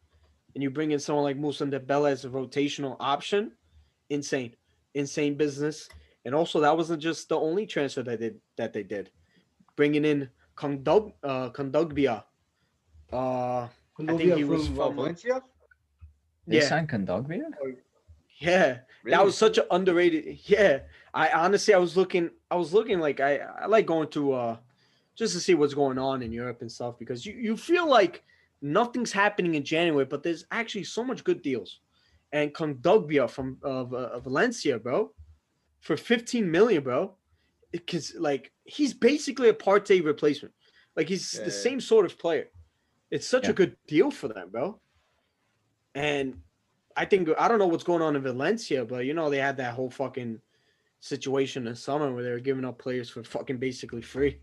[SPEAKER 1] and you bring in someone like Moussa Dembele as a rotational option, insane, insane business. And also, that wasn't just the only transfer that did that they did, bringing in Kondog, uh, Kondogbia. Uh, I think he was
[SPEAKER 3] uh,
[SPEAKER 1] from-
[SPEAKER 3] Valencia.
[SPEAKER 2] They
[SPEAKER 1] yeah,
[SPEAKER 2] signed Kondogbia?
[SPEAKER 1] Yeah. That was such an underrated. Yeah, I honestly, I was looking, I was looking like I, I like going to, uh, just to see what's going on in Europe and stuff because you, you feel like nothing's happening in January, but there's actually so much good deals. And Kondogbia from uh, uh, Valencia, bro, for 15 million, bro, because like he's basically a Partey replacement. Like he's
[SPEAKER 3] Yeah.
[SPEAKER 1] the same sort of player. It's such
[SPEAKER 2] Yeah.
[SPEAKER 1] a good deal for them, bro. And I think I don't know what's going on in Valencia, but you know they had that whole fucking situation in summer where they were giving up players for fucking basically free,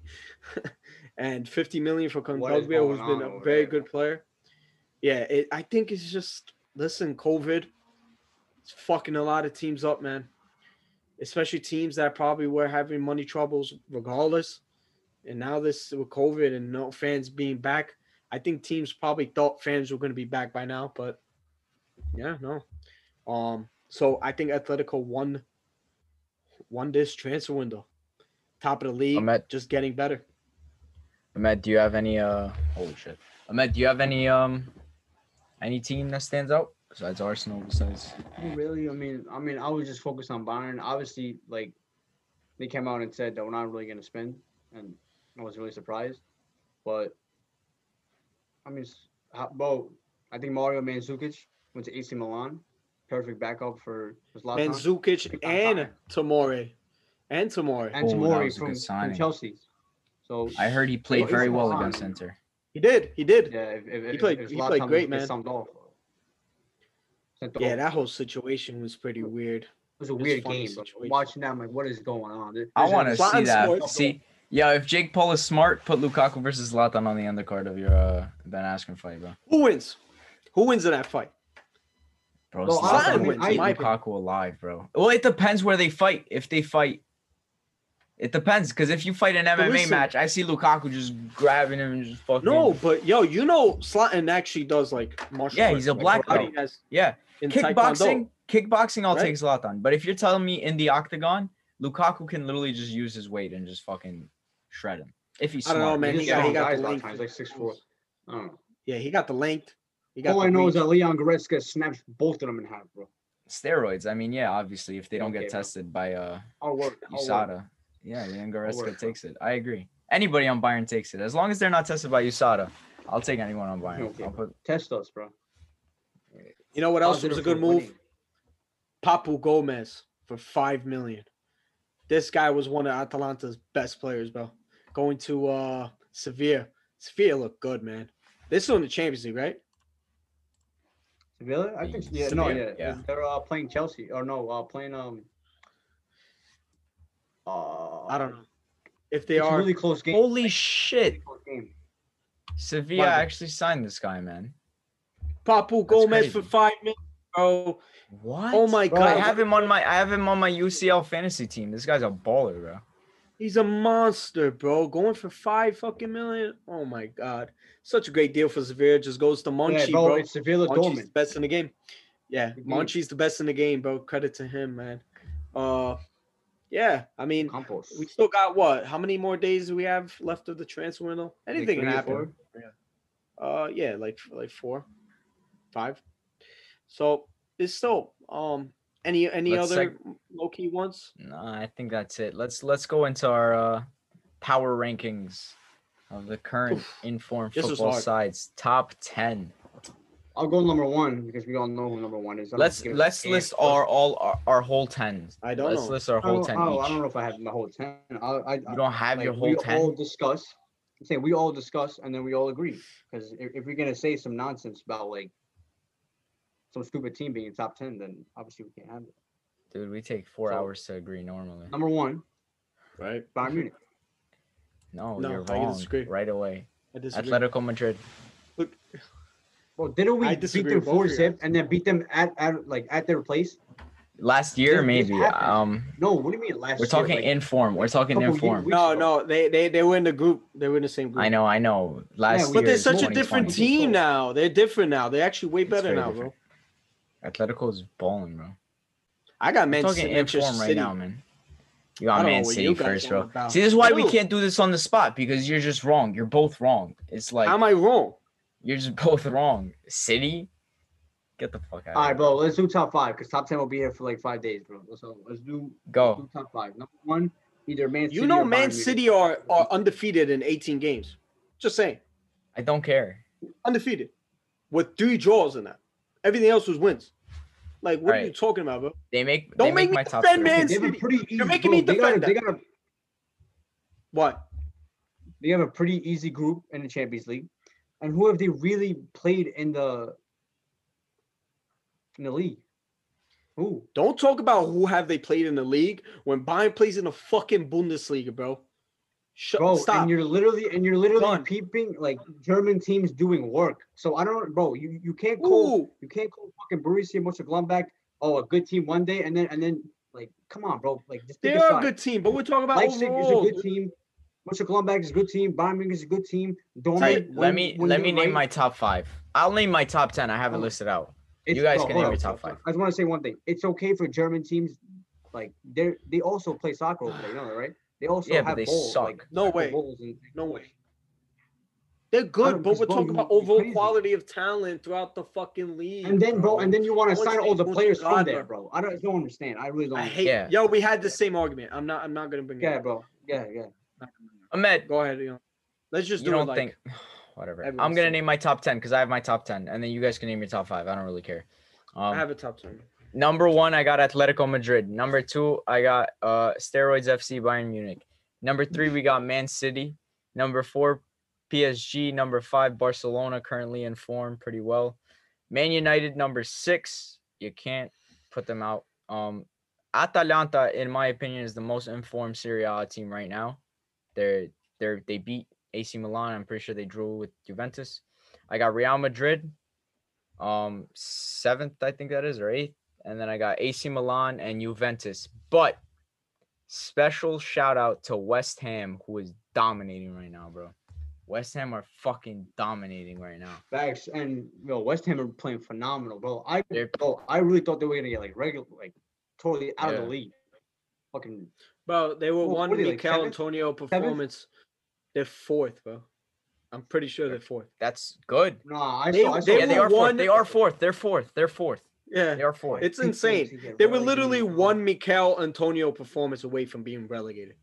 [SPEAKER 1] [laughs] and 50 million for Kondogbia, who's been a very
[SPEAKER 3] there?
[SPEAKER 1] good player. Yeah, it, I think it's just listen, COVID, it's fucking a lot of teams up, man. Especially teams that probably were having money troubles regardless. And now this with COVID and no fans being back, I think teams probably thought fans were going to be back by now, but yeah, no. Um, so I think Atletico won won this transfer window. Top of the league,
[SPEAKER 2] Ahmed-
[SPEAKER 1] just getting better.
[SPEAKER 2] Ahmed, do you have any uh holy shit. Ahmed, do you have any um any team that stands out besides Arsenal besides
[SPEAKER 3] Really? I mean, I mean, I was just focused on Bayern. Obviously, like they came out and said that we're not really going to spend, and I was really surprised. But I mean, s- how, I think Mario Mandzukic went to AC Milan, perfect backup for for Zlatan.
[SPEAKER 1] Mandzukic
[SPEAKER 3] Pick on
[SPEAKER 1] and Tamori. And Tamori.
[SPEAKER 3] and
[SPEAKER 2] Oh,
[SPEAKER 3] Tamori
[SPEAKER 2] was a good
[SPEAKER 3] from, from. Chelsea. So
[SPEAKER 2] I heard he played
[SPEAKER 3] it's
[SPEAKER 2] very well
[SPEAKER 3] fine.
[SPEAKER 2] against Inter.
[SPEAKER 1] He did. He did.
[SPEAKER 3] yeah, if, if, if,
[SPEAKER 1] played-
[SPEAKER 3] if
[SPEAKER 1] he played great,
[SPEAKER 3] gets
[SPEAKER 1] man.
[SPEAKER 3] off,
[SPEAKER 1] Yeah, that whole situation was pretty weird.
[SPEAKER 3] it was a
[SPEAKER 1] was
[SPEAKER 3] weird game. But
[SPEAKER 1] situation.
[SPEAKER 3] watching that, I'm like, what is going on? There-
[SPEAKER 2] I want to see that.
[SPEAKER 1] smart.
[SPEAKER 2] See, yeah, if Jake Paul is smart, put Lukaku versus Zlatan on the undercard of your uh, Ben Askren fight, bro.
[SPEAKER 1] Who wins? Who wins in that fight?
[SPEAKER 2] Bro,
[SPEAKER 3] Well,
[SPEAKER 2] Zlatan
[SPEAKER 1] Zlatan
[SPEAKER 2] would
[SPEAKER 1] wins,
[SPEAKER 2] keep
[SPEAKER 1] in my
[SPEAKER 2] Lukaku alive, bro. Well, it depends where they fight. If they fight, it depends. Because if you fight an MMA
[SPEAKER 1] listen-
[SPEAKER 2] match, I see Lukaku just grabbing him and just fucking.
[SPEAKER 1] No, but yo, you know, Zlatan actually does like martial
[SPEAKER 2] Yeah,
[SPEAKER 1] arts,
[SPEAKER 2] he's a
[SPEAKER 1] like,
[SPEAKER 2] black
[SPEAKER 1] karate
[SPEAKER 2] belt.
[SPEAKER 1] has
[SPEAKER 2] Yeah, kickboxing,
[SPEAKER 1] Taekwondo.
[SPEAKER 2] kickboxing, I'll
[SPEAKER 1] Right?
[SPEAKER 2] take Zlatan. But if you're telling me in the octagon, Lukaku can literally just use his weight and just fucking shred him. If he's
[SPEAKER 1] I don't know, man.
[SPEAKER 3] He's
[SPEAKER 1] He
[SPEAKER 3] a
[SPEAKER 1] got- he got the
[SPEAKER 3] Zlatan.
[SPEAKER 1] length.
[SPEAKER 3] He's like six four. I don't know.
[SPEAKER 1] Yeah, he got the length. He got
[SPEAKER 3] All I know is that Leon Goretzka snaps both of them in half, bro.
[SPEAKER 2] Steroids. I mean, yeah, obviously, if they don't
[SPEAKER 3] Okay,
[SPEAKER 2] get
[SPEAKER 3] bro.
[SPEAKER 2] tested by uh
[SPEAKER 3] I'll work. I'll work.
[SPEAKER 2] USADA. Yeah, Leon
[SPEAKER 3] work,
[SPEAKER 2] Goretzka
[SPEAKER 3] bro.
[SPEAKER 2] takes it. I agree. Anybody on Bayern takes it. As long as they're not tested by USADA, I'll take anyone on Bayern.
[SPEAKER 3] Okay,
[SPEAKER 2] I'll put
[SPEAKER 3] Test us, bro.
[SPEAKER 1] You know what else was a good move?
[SPEAKER 3] winning.
[SPEAKER 1] Papu Gomez for five million. This guy was one of Atalanta's best players, bro. Going to uh Sevilla. Sevilla looked good, man. This is still in the Champions League, right?
[SPEAKER 3] Sevilla? I think yeah, no,
[SPEAKER 2] Sevilla,
[SPEAKER 3] yeah.
[SPEAKER 2] yeah.
[SPEAKER 3] They're uh, playing Chelsea or no, uh, playing um. Uh,
[SPEAKER 1] I don't know. If they
[SPEAKER 3] It's a
[SPEAKER 1] are,
[SPEAKER 3] really close game.
[SPEAKER 2] Holy
[SPEAKER 3] Really
[SPEAKER 2] shit.
[SPEAKER 3] close game.
[SPEAKER 2] Sevilla
[SPEAKER 1] What?
[SPEAKER 2] actually signed this guy, man.
[SPEAKER 1] Papu Gomez
[SPEAKER 2] crazy.
[SPEAKER 1] for five million, bro.
[SPEAKER 2] What?
[SPEAKER 1] Oh my
[SPEAKER 3] Bro,
[SPEAKER 2] I have him on my I have him on my UCL fantasy team. This guy's a baller, bro.
[SPEAKER 1] He's a monster, bro. Going for five fucking million. Oh my god, such a great deal for Sevilla. Just goes to
[SPEAKER 3] Yeah,
[SPEAKER 1] Monchi,
[SPEAKER 3] bro,
[SPEAKER 1] bro.
[SPEAKER 3] it's Sevilla Dortmund.
[SPEAKER 1] best in the game. Yeah, Monchi's the best in the game, bro. Credit to him, man. Uh, yeah. I mean,
[SPEAKER 3] Campos.
[SPEAKER 1] we still got what? How many more days do we have left of the transfer window?
[SPEAKER 3] Like
[SPEAKER 1] Anything can
[SPEAKER 3] three or
[SPEAKER 1] happen. Uh, yeah, like like four, five. So it's still um any any
[SPEAKER 2] Let's
[SPEAKER 1] other
[SPEAKER 2] seg-
[SPEAKER 1] low key ones?
[SPEAKER 2] No, I think that's it. Let's let's go into our uh power rankings of the current
[SPEAKER 1] Oof,
[SPEAKER 2] informed
[SPEAKER 1] this is
[SPEAKER 2] football sides. Top ten.
[SPEAKER 3] I'll go number one because we all know who number one is. I'm
[SPEAKER 2] Let's let's list
[SPEAKER 3] first.
[SPEAKER 2] our all our, our whole tens.
[SPEAKER 1] I don't
[SPEAKER 2] Let's
[SPEAKER 1] know.
[SPEAKER 2] list our
[SPEAKER 3] I
[SPEAKER 2] whole
[SPEAKER 3] don't,
[SPEAKER 2] ten
[SPEAKER 3] oh, I don't know if I have my whole ten. I, I,
[SPEAKER 2] You don't have your
[SPEAKER 3] like,
[SPEAKER 2] whole
[SPEAKER 3] we
[SPEAKER 2] ten.
[SPEAKER 3] all discuss. I'm saying we all discuss and then we all agree. Because if, if we're gonna say some nonsense about like some stupid team being top ten, then obviously we can't have it.
[SPEAKER 2] Dude, we take four
[SPEAKER 3] So-
[SPEAKER 2] hours to agree normally.
[SPEAKER 3] Number one,
[SPEAKER 1] Right.
[SPEAKER 3] Bayern Munich.
[SPEAKER 2] No,
[SPEAKER 1] No,
[SPEAKER 2] you're
[SPEAKER 1] I
[SPEAKER 2] wrong.
[SPEAKER 1] disagree.
[SPEAKER 2] Right away.
[SPEAKER 1] I disagree.
[SPEAKER 2] Atletico Madrid.
[SPEAKER 3] Look, well, didn't we beat them
[SPEAKER 1] with
[SPEAKER 3] four
[SPEAKER 1] of
[SPEAKER 3] zip and then beat them at, at like at their place?
[SPEAKER 2] Last year,
[SPEAKER 3] This- this
[SPEAKER 2] maybe. Um,
[SPEAKER 3] No, what do you mean last
[SPEAKER 2] we're
[SPEAKER 3] year?
[SPEAKER 2] talking
[SPEAKER 3] in
[SPEAKER 2] form. We're talking in
[SPEAKER 3] form.
[SPEAKER 1] No, no, they they they were in the group. They were in the same group.
[SPEAKER 2] I know, I know. Last
[SPEAKER 3] we-
[SPEAKER 1] But they're such a different team now. They're different now. They're actually way better now,
[SPEAKER 2] different.
[SPEAKER 1] bro.
[SPEAKER 2] Atletico's balling, bro.
[SPEAKER 1] I got
[SPEAKER 2] I'm
[SPEAKER 1] Man
[SPEAKER 2] talking
[SPEAKER 1] City,
[SPEAKER 2] inform
[SPEAKER 1] Manchester
[SPEAKER 2] right now, man. You got Man City
[SPEAKER 1] you
[SPEAKER 2] first, bro.
[SPEAKER 1] about.
[SPEAKER 2] See, this is why we can't do this on the spot because you're just wrong. You're both wrong. It's like
[SPEAKER 1] How am I wrong?
[SPEAKER 2] you're just [laughs] both wrong. City, get the fuck out.
[SPEAKER 3] All
[SPEAKER 2] of
[SPEAKER 3] right,
[SPEAKER 2] here.
[SPEAKER 3] bro. Let's do top five because top ten will be here for like five days, bro. So let's do, let's
[SPEAKER 2] Go.
[SPEAKER 3] do top five. Number one, either Man City.
[SPEAKER 1] You know,
[SPEAKER 3] or
[SPEAKER 1] Man
[SPEAKER 3] Bayern
[SPEAKER 1] City are are undefeated in 18 games. Just saying,
[SPEAKER 2] I don't care.
[SPEAKER 1] undefeated with three draws in that. Everything else was wins. Like, what are you talking about, bro?
[SPEAKER 2] They make.
[SPEAKER 1] Don't
[SPEAKER 2] they make,
[SPEAKER 1] make me
[SPEAKER 2] my top
[SPEAKER 1] defend
[SPEAKER 2] three.
[SPEAKER 1] Man City.
[SPEAKER 3] Pretty easy,
[SPEAKER 1] You're making
[SPEAKER 3] bro,
[SPEAKER 1] me
[SPEAKER 3] they got, a,
[SPEAKER 1] defend
[SPEAKER 3] they
[SPEAKER 1] that.
[SPEAKER 3] got a
[SPEAKER 1] What?
[SPEAKER 3] they have a pretty easy group in the Champions League, and who have they really played in the in the league? Who?
[SPEAKER 1] Don't talk about who have they played in the league when Bayern plays in the fucking Bundesliga, bro. Shut
[SPEAKER 3] Bro,
[SPEAKER 1] stop.
[SPEAKER 3] and you're literally and you're literally
[SPEAKER 1] Done.
[SPEAKER 3] peeping like German teams doing work. So I don't, know, bro. You you can't call
[SPEAKER 1] Ooh,
[SPEAKER 3] you can't call fucking Borussia Mönchengladbach oh a good team one day and then and then like come on, bro. Like just
[SPEAKER 1] they are a good team, but we're talking about
[SPEAKER 3] Leipzig
[SPEAKER 1] overall.
[SPEAKER 3] is a good team. Mönchengladbach is a good team. Bayern Munich is a good team. Dortmund.
[SPEAKER 2] All right, let
[SPEAKER 3] when-
[SPEAKER 2] me
[SPEAKER 3] when
[SPEAKER 2] let me name
[SPEAKER 3] right,
[SPEAKER 2] my top five. I'll name my top ten. I have it
[SPEAKER 3] Oh.
[SPEAKER 2] listed out.
[SPEAKER 3] it's-
[SPEAKER 2] you guys
[SPEAKER 3] bro,
[SPEAKER 2] can
[SPEAKER 3] hold
[SPEAKER 2] name
[SPEAKER 3] on.
[SPEAKER 2] your top five.
[SPEAKER 3] I just want to say one thing. It's okay for German teams, like they they also play soccer over there. You know that, right? They also
[SPEAKER 2] Yeah, but
[SPEAKER 3] have
[SPEAKER 2] they
[SPEAKER 3] balls,
[SPEAKER 2] suck.
[SPEAKER 3] Like,
[SPEAKER 1] No way.
[SPEAKER 3] balls and-
[SPEAKER 1] No way. They're good,
[SPEAKER 3] don't-
[SPEAKER 1] but
[SPEAKER 3] 'cause,
[SPEAKER 1] we're
[SPEAKER 3] bro,
[SPEAKER 1] talking about overall
[SPEAKER 3] crazy.
[SPEAKER 1] quality of talent throughout the fucking league.
[SPEAKER 3] And then, bro, and then you want to sign all the
[SPEAKER 1] Mönchengladbach.
[SPEAKER 3] players from there, bro. I don't, I don't understand. I really don't.
[SPEAKER 1] I hate.
[SPEAKER 2] Yeah.
[SPEAKER 1] Yo, we had the same argument. I'm not. I'm not gonna bring it.
[SPEAKER 3] Yeah,
[SPEAKER 1] up.
[SPEAKER 3] bro. Yeah, yeah.
[SPEAKER 2] Ahmed,
[SPEAKER 1] Go ahead. You know. Let's just
[SPEAKER 2] you
[SPEAKER 1] do
[SPEAKER 2] don't
[SPEAKER 1] it like.
[SPEAKER 2] think? [sighs] Whatever. I'm gonna
[SPEAKER 1] said.
[SPEAKER 2] name my top ten because I have my top ten, and then you guys can name your top five. I don't really care.
[SPEAKER 1] I
[SPEAKER 2] Um,
[SPEAKER 1] have a top ten.
[SPEAKER 2] Number one, I got Atletico Madrid. Number two, I got uh Steroids FC Bayern Munich. Number three, we got Man City. Number four, PSG. Number five, Barcelona, currently in form pretty well. Man United, number six. You can't put them out. Um, Atalanta, in my opinion, is the most informed Serie A team right now. They're they're they beat AC Milan. I'm pretty sure they drew with Juventus. I got Real Madrid, um, seventh, I think that is, or eighth, and then I got AC Milan and Juventus. But special shout out to West Ham, who is dominating right now, bro. West Ham are fucking dominating right now.
[SPEAKER 3] Facts and yo, West Ham are playing phenomenal, bro. I
[SPEAKER 2] They're-
[SPEAKER 3] bro, I really thought they were gonna get like regular, like totally out of the league. Fucking
[SPEAKER 1] Bro, they were
[SPEAKER 3] Well,
[SPEAKER 1] one
[SPEAKER 3] what are they, like,
[SPEAKER 1] Mikel
[SPEAKER 3] seventh?
[SPEAKER 1] Antonio performance. They're fourth, bro. I'm pretty sure they're fourth.
[SPEAKER 2] That's good.
[SPEAKER 3] nah, I
[SPEAKER 1] They-
[SPEAKER 3] saw. I saw
[SPEAKER 1] they
[SPEAKER 2] yeah, they are fourth. They are fourth. They're fourth. They're fourth.
[SPEAKER 1] Yeah,
[SPEAKER 2] They are fourth.
[SPEAKER 1] it's [laughs] insane. They were literally one Mikel Antonio performance away from being relegated.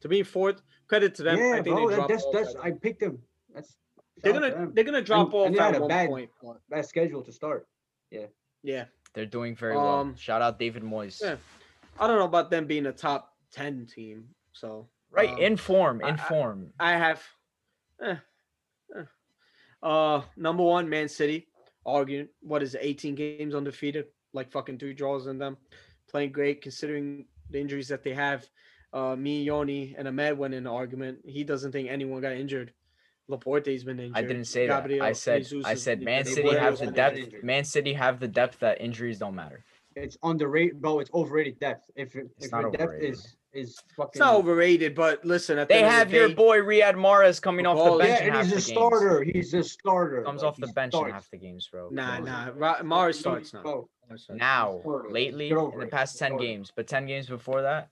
[SPEAKER 1] To being fourth, credit to them.
[SPEAKER 3] Yeah,
[SPEAKER 1] I think
[SPEAKER 3] bro.
[SPEAKER 1] they
[SPEAKER 3] That,
[SPEAKER 1] dropped
[SPEAKER 3] that's
[SPEAKER 1] off
[SPEAKER 3] that's. I picked them. That's.
[SPEAKER 1] they're
[SPEAKER 3] shout out to
[SPEAKER 1] gonna
[SPEAKER 3] them.
[SPEAKER 1] they're gonna drop
[SPEAKER 3] And-
[SPEAKER 1] off
[SPEAKER 3] and they had
[SPEAKER 1] at
[SPEAKER 3] a
[SPEAKER 1] one
[SPEAKER 3] bad-
[SPEAKER 1] point.
[SPEAKER 3] bad schedule to start.
[SPEAKER 1] Yeah, Yeah.
[SPEAKER 2] They're doing very well.
[SPEAKER 1] Um,
[SPEAKER 2] Shout out David Moyes.
[SPEAKER 1] yeah. I don't know about them being a top ten team. So
[SPEAKER 2] Right,
[SPEAKER 1] um,
[SPEAKER 2] in form,
[SPEAKER 1] I-
[SPEAKER 2] in
[SPEAKER 1] I-
[SPEAKER 2] form.
[SPEAKER 1] I have. eh, eh. Uh, number one, Man City. Arguing what is it, 18 games undefeated, like fucking three draws in them, playing great considering the injuries that they have. Uh, me, Yoni, and Ahmed went in an argument. He doesn't think anyone got injured. Laporte's been injured.
[SPEAKER 2] I didn't say that. I said
[SPEAKER 1] Jesus
[SPEAKER 2] I said Man City
[SPEAKER 3] were
[SPEAKER 2] have the depth.
[SPEAKER 3] injured.
[SPEAKER 2] Man City have the depth that injuries don't matter.
[SPEAKER 3] It's underrated, bro. It's overrated depth. If
[SPEAKER 2] It's
[SPEAKER 3] if
[SPEAKER 2] not
[SPEAKER 3] your depth is is fucking.
[SPEAKER 1] It's not overrated, but listen, at the
[SPEAKER 2] They
[SPEAKER 1] end of the
[SPEAKER 2] have your
[SPEAKER 1] day-
[SPEAKER 2] boy Riyad Mahrez coming off the
[SPEAKER 1] Ball-
[SPEAKER 2] bench
[SPEAKER 3] Yeah,
[SPEAKER 2] in
[SPEAKER 3] and
[SPEAKER 2] half
[SPEAKER 3] he's
[SPEAKER 2] the
[SPEAKER 3] a
[SPEAKER 2] games.
[SPEAKER 3] starter. He's a starter.
[SPEAKER 2] Comes
[SPEAKER 3] like,
[SPEAKER 2] off the
[SPEAKER 3] he
[SPEAKER 2] bench in
[SPEAKER 3] starts.
[SPEAKER 2] half the games, bro.
[SPEAKER 1] Nah, nah. Ra- Mars starts now.
[SPEAKER 3] bro,
[SPEAKER 1] Mars starts.
[SPEAKER 2] Now,
[SPEAKER 3] Starter.
[SPEAKER 2] lately,
[SPEAKER 3] Get
[SPEAKER 2] in the
[SPEAKER 3] it.
[SPEAKER 2] past ten
[SPEAKER 3] Starter.
[SPEAKER 2] games, but ten games before that,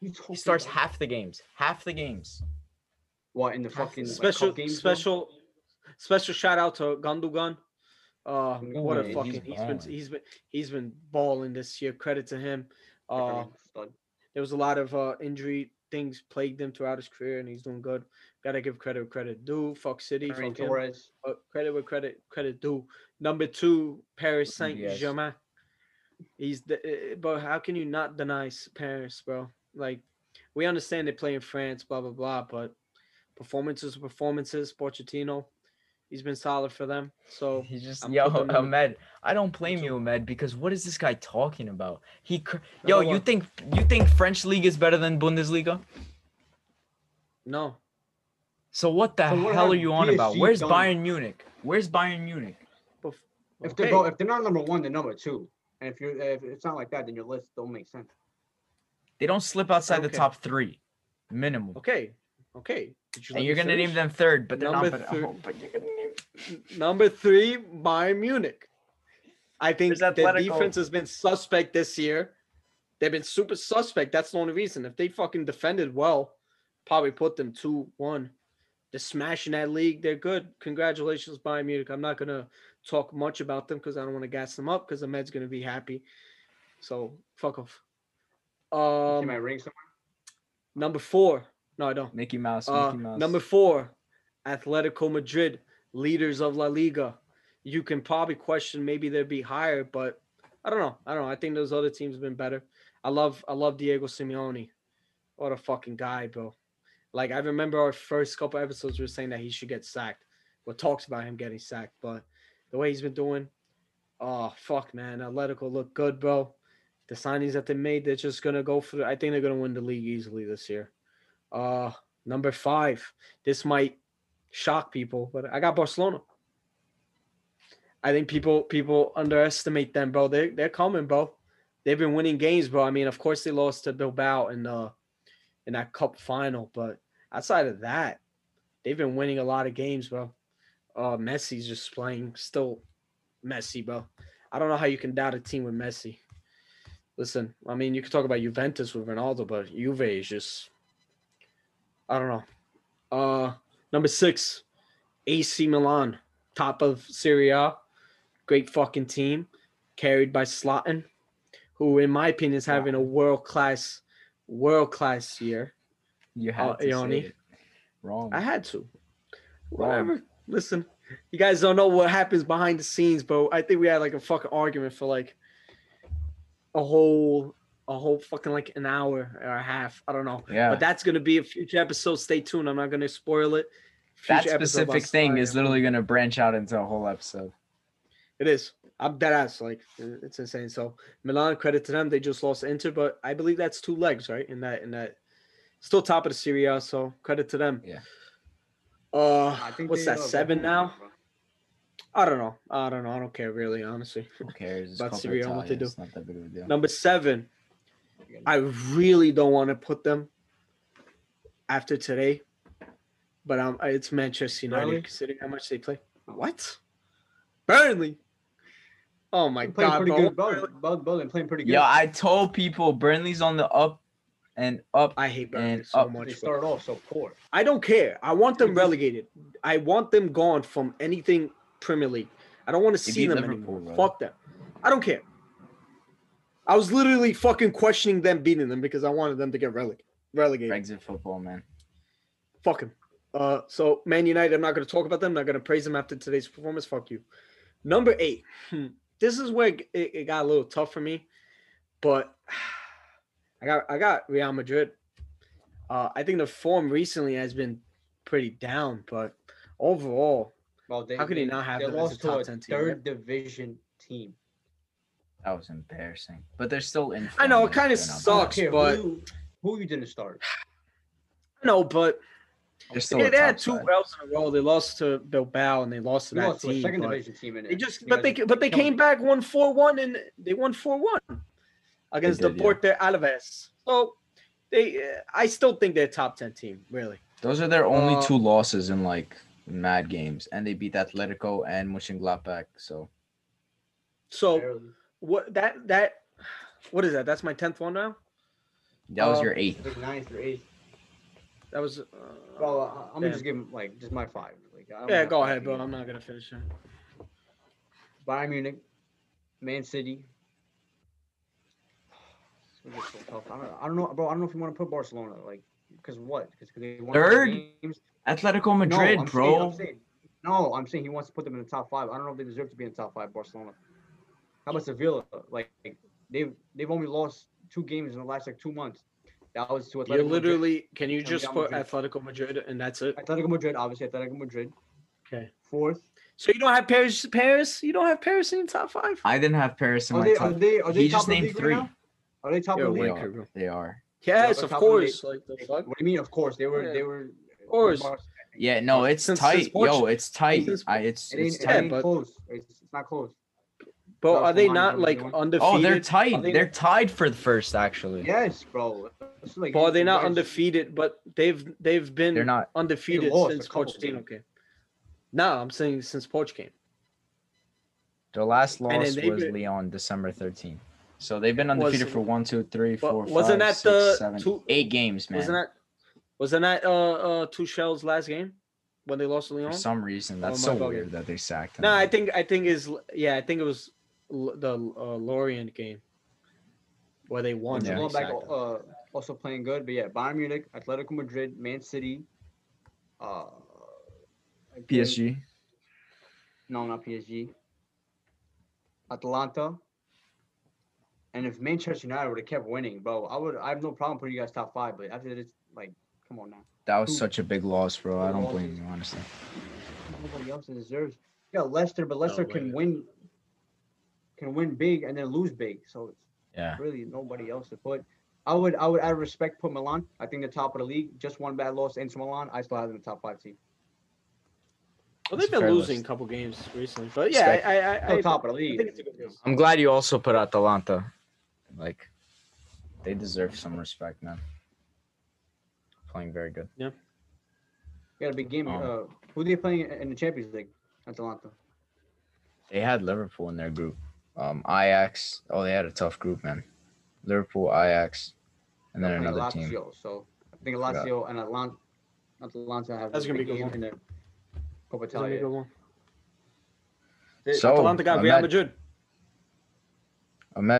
[SPEAKER 3] he's
[SPEAKER 2] he
[SPEAKER 3] talking
[SPEAKER 2] starts
[SPEAKER 3] about-
[SPEAKER 2] half the games. Half the games.
[SPEAKER 3] What in the fucking like,
[SPEAKER 1] special
[SPEAKER 3] cup games, bro?
[SPEAKER 1] special special shout out to Gundogan. Uh, what
[SPEAKER 2] Ooh,
[SPEAKER 1] a
[SPEAKER 2] he's
[SPEAKER 1] fucking he's been
[SPEAKER 2] balling.
[SPEAKER 1] he's been he's been balling this year. Credit to him. Uh,
[SPEAKER 3] Stud.
[SPEAKER 1] There was a lot of uh injury things plagued him throughout his career, and he's doing good. Gotta give credit where credit due. Fuck City,
[SPEAKER 3] Ferran
[SPEAKER 1] fuck him.
[SPEAKER 3] Torres.
[SPEAKER 1] But credit where credit credit due. Number two, Paris Saint. Germain. He's the uh, but how can you not deny Paris, bro? Like we understand they play in France, blah blah blah, but performances performances. Pochettino, he's been solid for them. So [laughs]
[SPEAKER 2] He just
[SPEAKER 1] I'm
[SPEAKER 2] yo
[SPEAKER 1] putting
[SPEAKER 2] Ahmed. I don't blame
[SPEAKER 1] two.
[SPEAKER 2] you, Ahmed, because what is this guy talking about? He cr- yo,
[SPEAKER 1] Number
[SPEAKER 2] you think you think French league is better than Bundesliga?
[SPEAKER 1] no,
[SPEAKER 2] So what the
[SPEAKER 3] So what
[SPEAKER 2] hell are you on about? Where's
[SPEAKER 3] done?
[SPEAKER 2] Bayern Munich? Where's Bayern Munich?
[SPEAKER 3] If
[SPEAKER 1] okay,
[SPEAKER 3] they're go, if they're not number one, they're number two. And if you're if it's not like that, then your list don't make sense.
[SPEAKER 2] They don't slip outside the top three, minimum.
[SPEAKER 1] okay, okay. You
[SPEAKER 2] And you're gonna name them third, but they're
[SPEAKER 1] Number
[SPEAKER 2] not. But,
[SPEAKER 1] three-
[SPEAKER 2] oh, but you're gonna name.
[SPEAKER 1] N- Number three, Bayern Munich. I think
[SPEAKER 2] There's
[SPEAKER 1] their defense has been suspect this year. They've been super suspect. That's the only reason. If they fucking defended well, probably put them two one. They're smashing that league. They're good. Congratulations, Bayern Munich. I'm not gonna talk much about them because I don't want to gas them up because the Med's gonna be happy. So fuck off.
[SPEAKER 3] See
[SPEAKER 1] Um,
[SPEAKER 3] my ring somewhere.
[SPEAKER 1] number four. No, I don't.
[SPEAKER 2] Mickey Mouse.
[SPEAKER 1] Uh,
[SPEAKER 2] Mickey Mouse.
[SPEAKER 1] number four, Atletico Madrid, leaders of La Liga. You can probably question maybe they'd be higher, but I don't know. I don't know. I think those other teams have been better. I love I love Diego Simeone. What a fucking guy, bro. Like I remember our first couple episodes we were saying that he should get sacked. Well, talks about him getting sacked, but the way he's been doing, oh fuck man, Atletico look good, bro. The signings that they made, they're just gonna go for. I think they're gonna win the league easily this year. Uh, number five. This might shock people, but I got Barcelona. I think people people underestimate them, bro. They they're coming, bro. They've been winning games, bro. I mean, of course they lost to Bilbao in uh in that cup final, but outside of that, they've been winning a lot of games, bro. Uh, Messi's just playing still Messi, bro. I don't know how you can doubt a team with Messi. Listen, I mean, you can talk about Juventus with Ronaldo, but Juve is just I don't know. Uh, number six, AC Milan, top of Serie A, great fucking team, carried by Zlatan, who, in my opinion, is having a world class, world class year.
[SPEAKER 2] you had
[SPEAKER 1] uh,
[SPEAKER 2] to
[SPEAKER 1] Yoni.
[SPEAKER 2] say it. Wrong.
[SPEAKER 1] I had to.
[SPEAKER 2] Wrong.
[SPEAKER 1] Whatever. Listen, you guys don't know what happens behind the scenes, but I think we had like a fucking argument for like a whole a whole fucking like an hour or a half. I don't know.
[SPEAKER 2] Yeah.
[SPEAKER 1] But that's gonna be a future episode. Stay tuned. I'm not gonna spoil it.
[SPEAKER 2] that
[SPEAKER 1] Future episode about
[SPEAKER 2] specific thing is literally gonna branch out into a whole episode.
[SPEAKER 1] It is. I'm dead ass. Like it's insane. So Milan, credit to them. They just lost to Inter, but I believe that's two legs, right? In that, in that, still top of the Serie So credit to them.
[SPEAKER 2] Yeah.
[SPEAKER 1] Uh,
[SPEAKER 3] I think
[SPEAKER 1] what's that? Seven
[SPEAKER 3] both-
[SPEAKER 1] now? I don't know. I don't know. I don't care really, honestly.
[SPEAKER 2] Who cares? It's
[SPEAKER 1] About
[SPEAKER 2] Coppa
[SPEAKER 1] Serie what they do.
[SPEAKER 2] It's not that big of a deal.
[SPEAKER 1] Number seven. I really don't want to put them after today, but um, it's Manchester United.
[SPEAKER 3] Burnley?
[SPEAKER 1] Considering how much they play. What? Burnley. Oh my
[SPEAKER 3] playing
[SPEAKER 1] god,
[SPEAKER 3] pretty
[SPEAKER 1] bro.
[SPEAKER 3] good. Both, both, both playing pretty good.
[SPEAKER 2] Yo, I told people Burnley's on the up and up.
[SPEAKER 1] I hate Burnley
[SPEAKER 2] And
[SPEAKER 1] so
[SPEAKER 2] up.
[SPEAKER 1] much.
[SPEAKER 3] they
[SPEAKER 1] bro.
[SPEAKER 3] started off so poor.
[SPEAKER 1] I don't care. I want them relegated. I want them gone from anything Premier League. I don't want to
[SPEAKER 2] They
[SPEAKER 1] see them
[SPEAKER 2] Liverpool,
[SPEAKER 1] anymore.
[SPEAKER 2] bro.
[SPEAKER 1] Fuck them. I don't care. I was literally fucking questioning them beating them because I wanted them to get releg- relegated.
[SPEAKER 2] Brexit football, man.
[SPEAKER 1] Fuck him. Uh, so Man United, I'm not going to talk about them. I'm not going to praise them after today's performance. Fuck you. Number eight. Hmm. This is where it, it got a little tough for me, but [sighs] I got I got Real Madrid. Uh, I think the form recently has been pretty down, but overall,
[SPEAKER 3] Well, they,
[SPEAKER 1] How could he not have
[SPEAKER 3] they
[SPEAKER 1] them as a
[SPEAKER 3] lost to
[SPEAKER 1] top
[SPEAKER 3] a
[SPEAKER 1] 10 team,
[SPEAKER 3] third division team.
[SPEAKER 2] That was embarrassing. But they're still in.
[SPEAKER 1] I know, it kinda
[SPEAKER 2] they're not
[SPEAKER 3] I don't
[SPEAKER 1] sucks,
[SPEAKER 2] bad.
[SPEAKER 1] but-
[SPEAKER 3] who, who you didn't start.
[SPEAKER 1] no, but
[SPEAKER 2] They're still
[SPEAKER 1] they, they had two
[SPEAKER 2] side.
[SPEAKER 1] L's in a row. They lost to Bilbao and they lost to
[SPEAKER 3] We
[SPEAKER 1] that
[SPEAKER 3] lost to
[SPEAKER 1] team.
[SPEAKER 3] second
[SPEAKER 1] but
[SPEAKER 3] division team in
[SPEAKER 1] They
[SPEAKER 3] it.
[SPEAKER 1] just, but they,
[SPEAKER 3] are
[SPEAKER 1] but they
[SPEAKER 3] killing
[SPEAKER 1] came
[SPEAKER 3] me.
[SPEAKER 1] back one four one and they won four one against
[SPEAKER 2] did,
[SPEAKER 1] the
[SPEAKER 2] yeah.
[SPEAKER 1] Porte Alaves. So they, uh, I still think they're a top ten team, really.
[SPEAKER 2] Those are their only
[SPEAKER 1] Uh,
[SPEAKER 2] two losses in like mad games, and they beat Atletico and Mönchengladbach. So
[SPEAKER 1] So
[SPEAKER 3] Barely.
[SPEAKER 1] What that that what is that? That's my tenth one now.
[SPEAKER 2] that was
[SPEAKER 1] Um,
[SPEAKER 2] your eighth.
[SPEAKER 3] Like ninth or eighth.
[SPEAKER 1] That was. Uh,
[SPEAKER 3] Well, uh, I'm gonna
[SPEAKER 1] damn.
[SPEAKER 3] just give him like just my five. Like, I don't
[SPEAKER 1] yeah, go ahead, bro. I'm not gonna finish it.
[SPEAKER 3] Bayern Munich, Man City. It's gonna get so tough. I don't, I don't know, bro. I don't know if you want to put Barcelona, like, because what? Because they won four
[SPEAKER 2] Third?
[SPEAKER 3] games.
[SPEAKER 2] Atletico
[SPEAKER 3] No,
[SPEAKER 2] Madrid,
[SPEAKER 3] I'm
[SPEAKER 2] bro.
[SPEAKER 3] Saying, I'm saying, no, I'm saying he wants to put them in the top five. I don't know if they deserve to be in the top five. Barcelona. How about Sevilla? Like they've they've only lost two games in the last like two months. That was to Atletico
[SPEAKER 1] You're
[SPEAKER 3] Madrid.
[SPEAKER 1] literally. Can you just put
[SPEAKER 3] Madrid.
[SPEAKER 1] Atletico Madrid and that's it?
[SPEAKER 3] Atletico Madrid, obviously Atletico Madrid.
[SPEAKER 1] Okay.
[SPEAKER 3] Fourth.
[SPEAKER 1] So you don't have Paris? Paris? You don't have Paris in the top five?
[SPEAKER 2] I didn't have Paris in
[SPEAKER 3] Are
[SPEAKER 2] my
[SPEAKER 3] they,
[SPEAKER 2] top.
[SPEAKER 3] are they are they
[SPEAKER 2] He
[SPEAKER 3] top
[SPEAKER 2] just
[SPEAKER 3] of
[SPEAKER 2] named
[SPEAKER 3] league right
[SPEAKER 2] three.
[SPEAKER 3] Are they top
[SPEAKER 1] You're
[SPEAKER 3] of the league?
[SPEAKER 1] wanker, bro.
[SPEAKER 2] They are.
[SPEAKER 1] Yes,
[SPEAKER 3] they're
[SPEAKER 1] of
[SPEAKER 3] top of the
[SPEAKER 1] course. Like the fuck.
[SPEAKER 3] What do you mean? Of course they were.
[SPEAKER 1] Yeah.
[SPEAKER 3] They were. Of
[SPEAKER 1] course.
[SPEAKER 2] Yeah, no, it's
[SPEAKER 1] Since-
[SPEAKER 2] tight.
[SPEAKER 1] since
[SPEAKER 2] Yo, it's tight.
[SPEAKER 1] since-
[SPEAKER 2] I, it's
[SPEAKER 3] It ain't,
[SPEAKER 2] it's
[SPEAKER 3] it
[SPEAKER 1] tight,
[SPEAKER 3] ain't
[SPEAKER 1] but-
[SPEAKER 3] close. It's, it's not close.
[SPEAKER 1] But are they not like undefeated?
[SPEAKER 2] Oh, they're tied.
[SPEAKER 1] they-
[SPEAKER 2] They're tied for the first, actually.
[SPEAKER 3] Yes, bro. Like
[SPEAKER 1] but are they not
[SPEAKER 3] guys-
[SPEAKER 1] undefeated? But they've they've been
[SPEAKER 2] They're not.
[SPEAKER 1] undefeated
[SPEAKER 3] lost a
[SPEAKER 1] since
[SPEAKER 3] couple
[SPEAKER 1] Pochettino
[SPEAKER 3] games.
[SPEAKER 1] came. No, I'm saying since Poch came.
[SPEAKER 2] Their last loss was
[SPEAKER 1] been-
[SPEAKER 2] Lyon December 13th. So they've been
[SPEAKER 1] Was-
[SPEAKER 2] undefeated for one, two, three,
[SPEAKER 1] But wasn't
[SPEAKER 2] five,
[SPEAKER 1] that
[SPEAKER 2] six,
[SPEAKER 1] the
[SPEAKER 2] seven,
[SPEAKER 1] two-
[SPEAKER 2] eight games, man.
[SPEAKER 1] Wasn't that wasn't that uh uh Tuchel's last game when they lost to Lyon?
[SPEAKER 2] For some reason, that's
[SPEAKER 1] am I
[SPEAKER 2] so
[SPEAKER 1] bugging?
[SPEAKER 2] weird that they sacked him.
[SPEAKER 1] No, I think I think is yeah, I think it was L- the uh, Lorient game where they won.
[SPEAKER 2] Yeah,
[SPEAKER 3] going back, uh, also playing good, but yeah, Bayern Munich, Atletico Madrid, Man City, uh,
[SPEAKER 2] PSG.
[SPEAKER 3] No, not PSG. Atalanta. And if Manchester United would have kept winning, bro, I would. I have no problem putting you guys top five. But after this, like, come on now.
[SPEAKER 2] That was
[SPEAKER 3] Who-
[SPEAKER 2] such a big loss, bro. I don't
[SPEAKER 3] lost
[SPEAKER 2] blame you, honestly.
[SPEAKER 3] Nobody else deserves. Yeah, Leicester, but Leicester can win. Can win big and then lose big. So it's
[SPEAKER 2] Yeah.
[SPEAKER 3] really nobody else to put. I would. I would. Out of respect, put Milan. I think the top of the league. Just one bad loss into Milan. I still have them in the top five team.
[SPEAKER 1] Well, they've
[SPEAKER 2] a
[SPEAKER 1] been losing
[SPEAKER 2] list.
[SPEAKER 1] a couple games recently, but yeah, I I, I, I,
[SPEAKER 3] top of the
[SPEAKER 1] I
[SPEAKER 3] league.
[SPEAKER 1] think it's a good list.
[SPEAKER 2] I'm glad you also put Atalanta. Like, they deserve some respect, man. Playing very good.
[SPEAKER 3] Yeah. got a big game.
[SPEAKER 2] Um,
[SPEAKER 3] uh, who they playing in the Champions League? Atalanta.
[SPEAKER 2] They had Liverpool in their group. Um, Ajax. Oh, they had a tough group, man. Liverpool, Ajax, and then
[SPEAKER 3] They're playing
[SPEAKER 2] another team.
[SPEAKER 3] So I think
[SPEAKER 2] Forgot.
[SPEAKER 3] Lazio and Atalanta, Atalanta have
[SPEAKER 1] That's
[SPEAKER 3] a
[SPEAKER 1] gonna be
[SPEAKER 3] big
[SPEAKER 1] a good
[SPEAKER 3] game in the Coppa
[SPEAKER 1] It's gonna be a
[SPEAKER 3] Italia.
[SPEAKER 1] good one.
[SPEAKER 2] So,
[SPEAKER 1] Atalanta got
[SPEAKER 2] I'm
[SPEAKER 1] Real Madrid.
[SPEAKER 2] I'm at